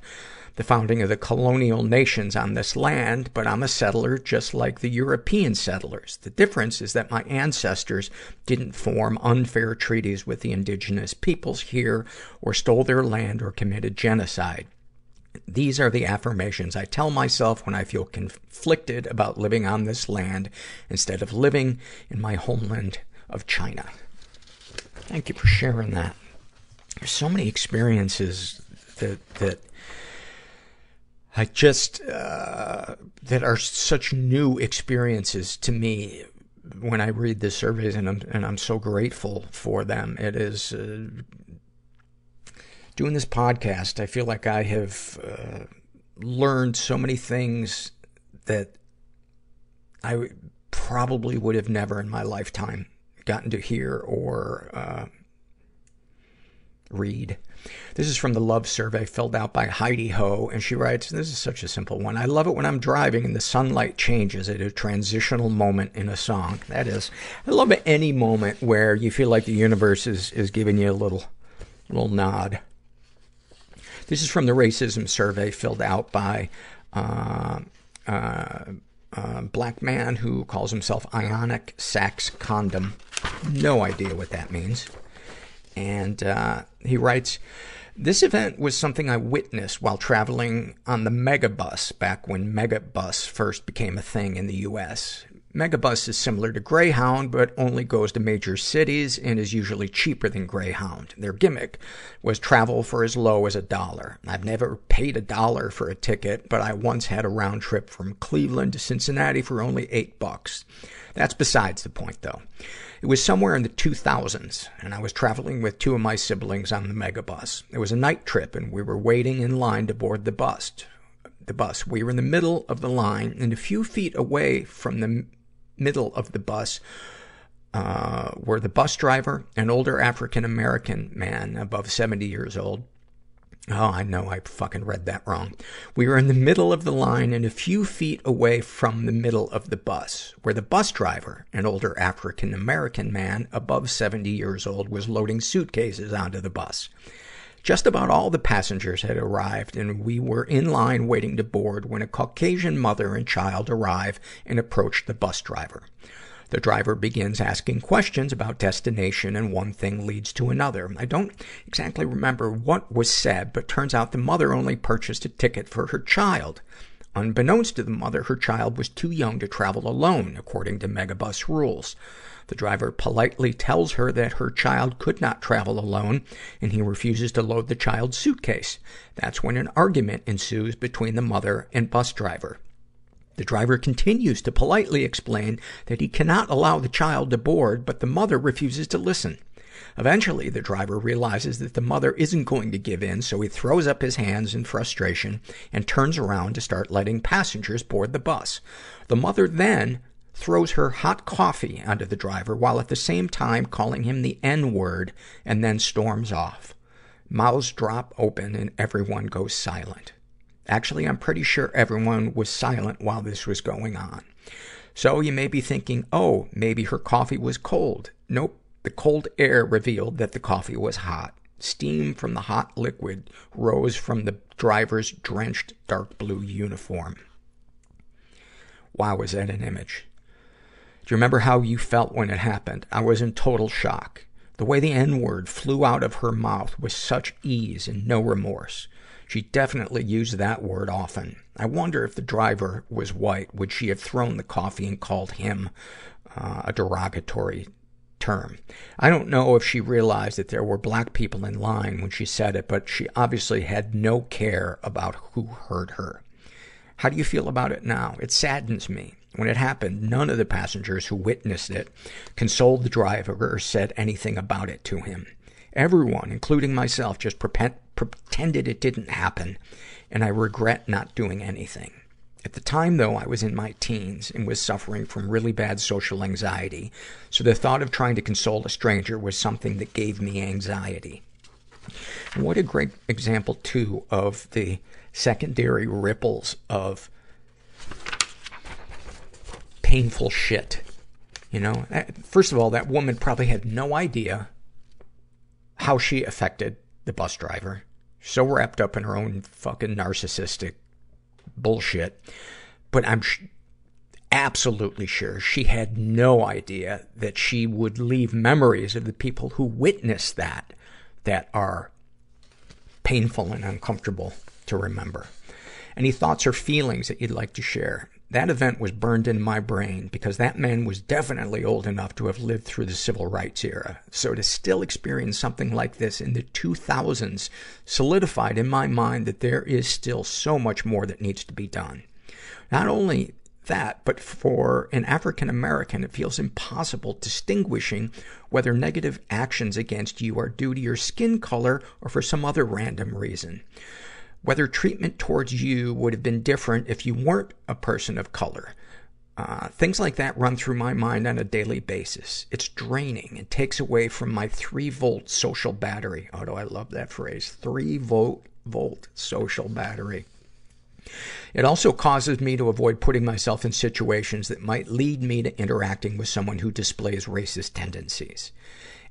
the founding of the colonial nations on this land, but I'm a settler just like the European settlers. The difference is that my ancestors didn't form unfair treaties with the indigenous peoples here or stole their land or committed genocide. These are the affirmations I tell myself when I feel conflicted about living on this land instead of living in my homeland of China. Thank you for sharing that. There's so many experiences that, that I just, uh, that are such new experiences to me when I read the surveys and I'm, and I'm so grateful for them. It is, uh, doing this podcast, I feel like I have, uh, learned so many things that I probably would have never in my lifetime gotten to hear or, uh, read. This is from the love survey filled out by Heidi Ho, and she writes, this is such a simple one. I love it when I'm driving and the sunlight changes at a transitional moment in a song. That is, I love it any moment where you feel like the universe is, is giving you a little, little nod. This is from the racism survey filled out by, uh, uh, uh, black man who calls himself Ionic Sax Condom. No idea what that means. And, uh, he writes, this event was something I witnessed while traveling on the Megabus back when Megabus first became a thing in the U.S. Megabus is similar to Greyhound, but only goes to major cities and is usually cheaper than Greyhound. Their gimmick was travel for as low as a dollar. I've never paid a dollar for a ticket, but I once had a round trip from Cleveland to Cincinnati for only eight bucks. That's besides the point, though. It was somewhere in the 2000s, and I was traveling with two of my siblings on the megabus. It was a night trip, and we were waiting in line to board the bus. The bus. We were in the middle of the line, and a few feet away from the middle of the bus uh, were the bus driver, an older African American man, above 70 years old, Oh, I know I fucking read that wrong. We were in the middle of the line and a few feet away from the middle of the bus, where the bus driver, an older African American man above 70 years old, was loading suitcases onto the bus. Just about all the passengers had arrived and we were in line waiting to board when a Caucasian mother and child arrive and approach the bus driver. The driver begins asking questions about destination and one thing leads to another. I don't exactly remember what was said, but turns out the mother only purchased a ticket for her child. Unbeknownst to the mother, her child was too young to travel alone, according to Megabus rules. The driver politely tells her that her child could not travel alone, and he refuses to load the child's suitcase. That's when an argument ensues between the mother and bus driver. The driver continues to politely explain that he cannot allow the child to board, but the mother refuses to listen. Eventually, the driver realizes that the mother isn't going to give in, so he throws up his hands in frustration and turns around to start letting passengers board the bus. The mother then throws her hot coffee onto the driver while at the same time calling him the N-word and then storms off. Mouths drop open and everyone goes silent. Actually, I'm pretty sure everyone was silent while this was going on. So you may be thinking, oh, maybe her coffee was cold. Nope. The cold air revealed that the coffee was hot. Steam from the hot liquid rose from the driver's drenched dark blue uniform. Wow, was that an image? Do you remember how you felt when it happened? I was in total shock. The way the N-word flew out of her mouth with such ease and no remorse. She definitely used that word often. I wonder if the driver was white, would she have thrown the coffee and called him uh, a derogatory term. I don't know if she realized that there were black people in line when she said it, but she obviously had no care about who heard her. How do you feel about it now? It saddens me. When it happened, none of the passengers who witnessed it consoled the driver or said anything about it to him. Everyone, including myself, just pretended it didn't happen, and I regret not doing anything. At the time, though, I was in my teens and was suffering from really bad social anxiety, so the thought of trying to console a stranger was something that gave me anxiety. What a great example, too, of the secondary ripples of painful shit. You know, first of all, that woman probably had no idea how she affected the bus driver. So wrapped up in her own fucking narcissistic bullshit. But I'm sh- absolutely sure she had no idea that she would leave memories of the people who witnessed that that are painful and uncomfortable to remember. Any thoughts or feelings that you'd like to share? That event was burned in my brain because that man was definitely old enough to have lived through the civil rights era. So to still experience something like this in the 2000s solidified in my mind that there is still so much more that needs to be done. Not only that, but for an African American, it feels impossible distinguishing whether negative actions against you are due to your skin color or for some other random reason whether treatment towards you would have been different if you weren't a person of color. Uh, things like that run through my mind on a daily basis. It's draining. It takes away from my three volt social battery. Oh, do I love that phrase? Three volt, volt social battery. It also causes me to avoid putting myself in situations that might lead me to interacting with someone who displays racist tendencies.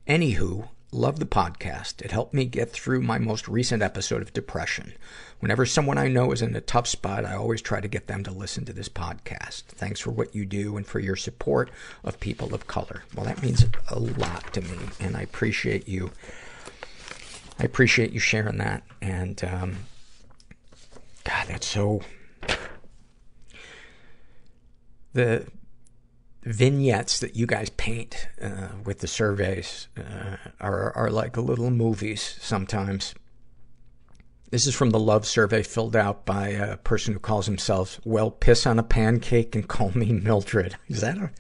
Anywho, love the podcast. It helped me get through my most recent episode of depression. Whenever someone I know is in a tough spot, I always try to get them to listen to this podcast. Thanks for what you do and for your support of people of color. Well, that means a lot to me, and I appreciate you. I appreciate you sharing that. And, um, God, that's so. The vignettes that you guys paint uh, with the surveys uh, are, are like little movies sometimes. This is from the love survey filled out by a person who calls himself, well, piss on a pancake and call me Mildred. Is that a,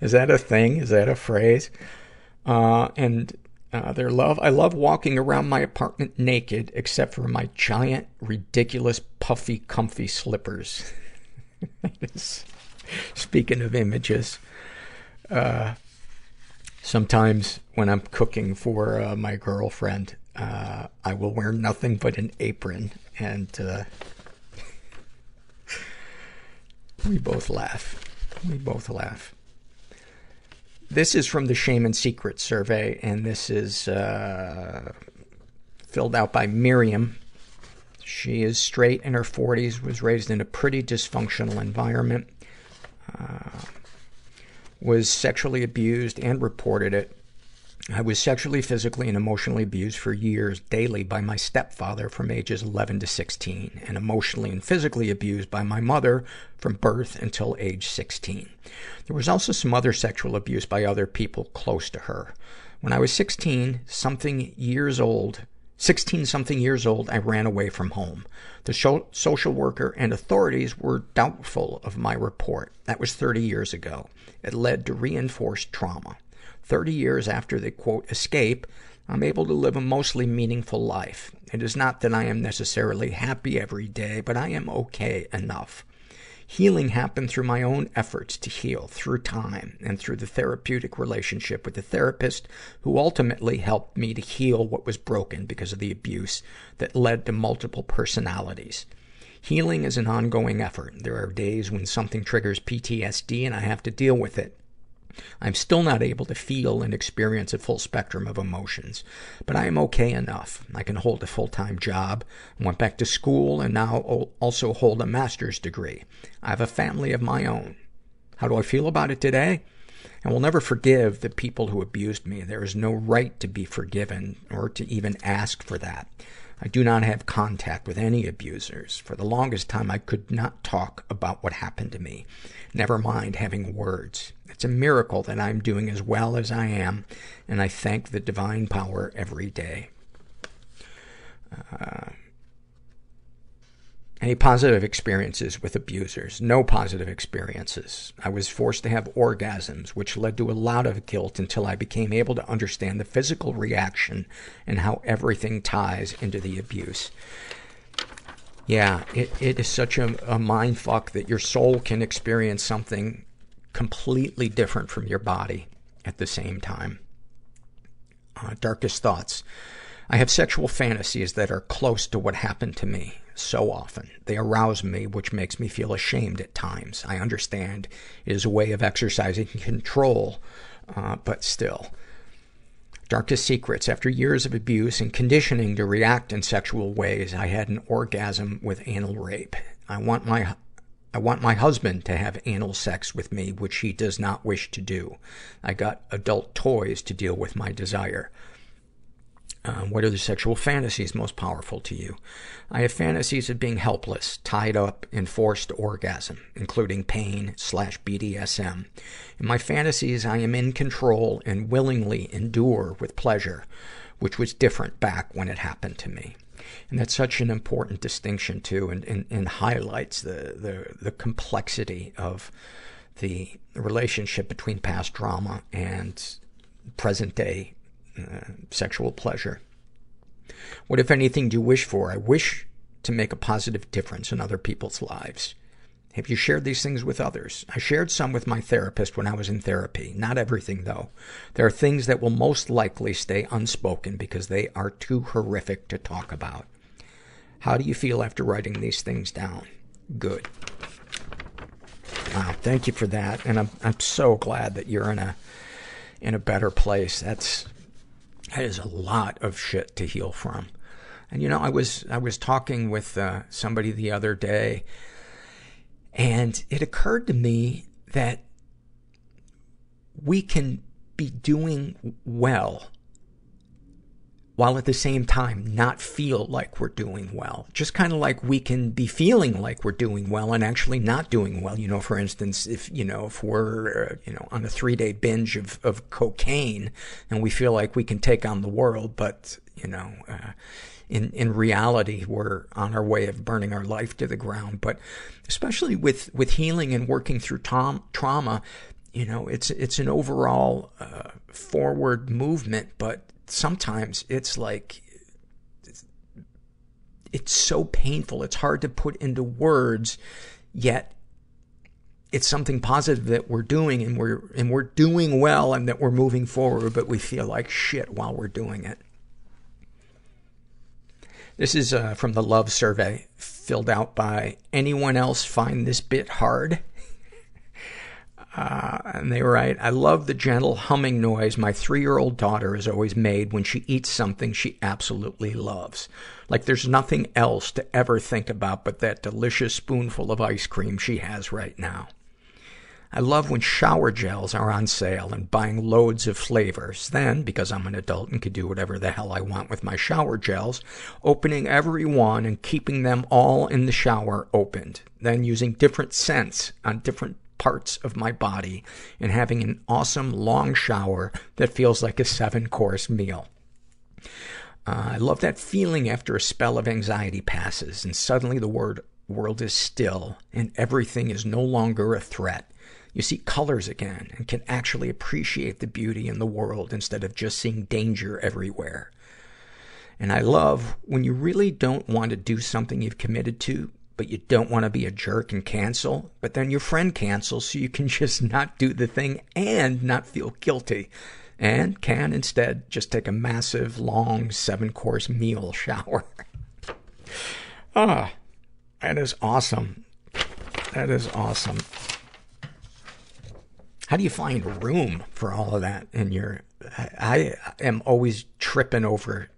is that a thing? Is that a phrase? Uh, and, uh, their love, I love walking around my apartment naked, except for my giant, ridiculous, puffy, comfy slippers. Speaking of images, uh, sometimes when I'm cooking for uh, my girlfriend, uh, I will wear nothing but an apron, and uh, we both laugh. We both laugh. This is from the Shame and Secret survey, and this is uh, filled out by Miriam. She is straight in her 40s, was raised in a pretty dysfunctional environment, uh, was sexually abused and reported it. I was sexually, physically, and emotionally abused for years daily by my stepfather from ages 11 to 16, and emotionally and physically abused by my mother from birth until age 16. There was also some other sexual abuse by other people close to her. When I was 16, something years old 16 something years old, I ran away from home. The sho- social worker and authorities were doubtful of my report. That was 30 years ago. It led to reinforced trauma. 30 years after the quote escape, I'm able to live a mostly meaningful life. It is not that I am necessarily happy every day, but I am okay enough. Healing happened through my own efforts to heal, through time, and through the therapeutic relationship with the therapist who ultimately helped me to heal what was broken because of the abuse that led to multiple personalities. Healing is an ongoing effort. There are days when something triggers PTSD and I have to deal with it. I'm still not able to feel and experience a full spectrum of emotions, but I am okay enough. I can hold a full-time job, went back to school, and now also hold a master's degree. I have a family of my own. How do I feel about it today? I will never forgive the people who abused me. There is no right to be forgiven or to even ask for that. I do not have contact with any abusers. For the longest time, I could not talk about what happened to me. Never mind having words. It's a miracle that I'm doing as well as I am, and I thank the divine power every day. Uh, any positive experiences with abusers? No positive experiences. I was forced to have orgasms, which led to a lot of guilt until I became able to understand the physical reaction and how everything ties into the abuse. Yeah, it, it is such a, a mind fuck that your soul can experience something completely different from your body at the same time. Uh, darkest thoughts. I have sexual fantasies that are close to what happened to me so often. They arouse me, which makes me feel ashamed at times. I understand it is a way of exercising control, uh, but still. Darkest secrets. After years of abuse and conditioning to react in sexual ways, I had an orgasm with anal rape. I want my I want my husband to have anal sex with me, which he does not wish to do. I got adult toys to deal with my desire. Um, what are the sexual fantasies most powerful to you? I have fantasies of being helpless, tied up, in forced orgasm, including pain slash BDSM. In my fantasies, I am in control and willingly endure with pleasure, which was different back when it happened to me. And that's such an important distinction too, and, and, and highlights the, the, the complexity of the relationship between past trauma and present day uh, sexual pleasure. What, if anything, do you wish for? I wish to make a positive difference in other people's lives. Have you shared these things with others? I shared some with my therapist when I was in therapy. Not everything, though. There are things that will most likely stay unspoken because they are too horrific to talk about. How do you feel after writing these things down? Good. Wow, thank you for that. And I'm, I'm so glad that you're in a, in a better place. That's, that is a lot of shit to heal from. And you know, I was, I was talking with, uh, somebody the other day, and it occurred to me that we can be doing well while at the same time not feel like we're doing well. Just kind of like we can be feeling like we're doing well and actually not doing well. You know, for instance, if, you know, if we're, uh, you know, on a three day binge of, of cocaine and we feel like we can take on the world, but, you know, uh, in, in reality, we're on our way of burning our life to the ground. But especially with, with healing and working through tom- trauma, you know, it's, it's an overall, uh, forward movement, but sometimes it's like, it's, it's so painful. It's hard to put into words, yet it's something positive that we're doing and we're, and we're doing well and that we're moving forward, but we feel like shit while we're doing it. This is uh, from the love survey filled out by anyone else find this bit hard? Uh, and they write, I love the gentle humming noise my three-year-old daughter has always made when she eats something she absolutely loves. Like there's nothing else to ever think about but that delicious spoonful of ice cream she has right now. I love when shower gels are on sale and buying loads of flavors. Then, because I'm an adult and can do whatever the hell I want with my shower gels, opening every one and keeping them all in the shower opened. Then using different scents on different parts of my body and having an awesome long shower that feels like a seven course meal. Uh, I love that feeling after a spell of anxiety passes and suddenly the word, world is still and everything is no longer a threat. You see colors again and can actually appreciate the beauty in the world instead of just seeing danger everywhere. And I love when you really don't want to do something you've committed to, but you don't want to be a jerk and cancel, but then your friend cancels so you can just not do the thing and not feel guilty and can instead just take a massive, long, seven course meal shower. ah, that is awesome. That is awesome. How do you find room for all of that in your, I, I am always tripping over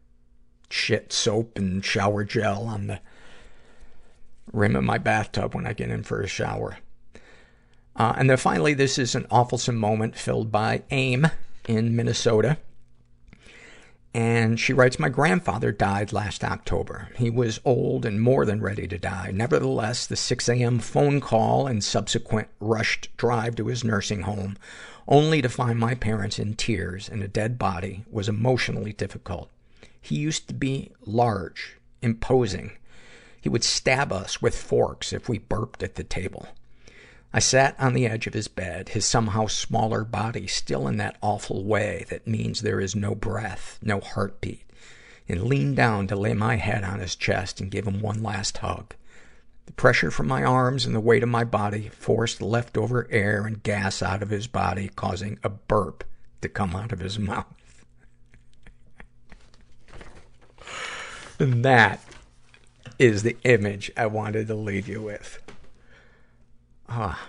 shit soap and shower gel on the rim of my bathtub when I get in for a shower. Uh, and then finally, this is an awfulsome moment filled by Amy in Minnesota. And she writes, My grandfather died last October. He was old and more than ready to die. Nevertheless, the 6 a.m. phone call and subsequent rushed drive to his nursing home, only to find my parents in tears and a dead body, was emotionally difficult. He used to be large, imposing. He would stab us with forks if we burped at the table. I sat on the edge of his bed, his somehow smaller body still in that awful way that means there is no breath, no heartbeat, and leaned down to lay my head on his chest and give him one last hug. The pressure from my arms and the weight of my body forced leftover air and gas out of his body, causing a burp to come out of his mouth. and that is the image I wanted to leave you with. Ah,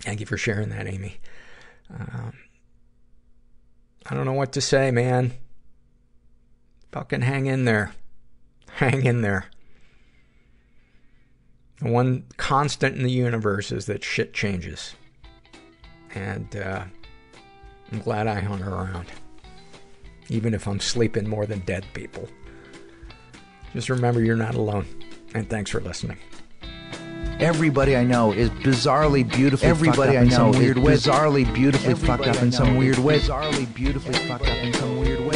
thank you for sharing that, Amy. Um, I don't know what to say, man. Fucking hang in there. Hang in there. The one constant in the universe is that shit changes. And, uh, I'm glad I hung around. Even if I'm sleeping more than dead people. Just remember you're not alone. And thanks for listening. Everybody I know is bizarrely beautifully Everybody fucked up I in some know weird is way. bizarrely beautifully Everybody fucked up in some know weird way. Bizarrely beautifully fucked up in some weird way.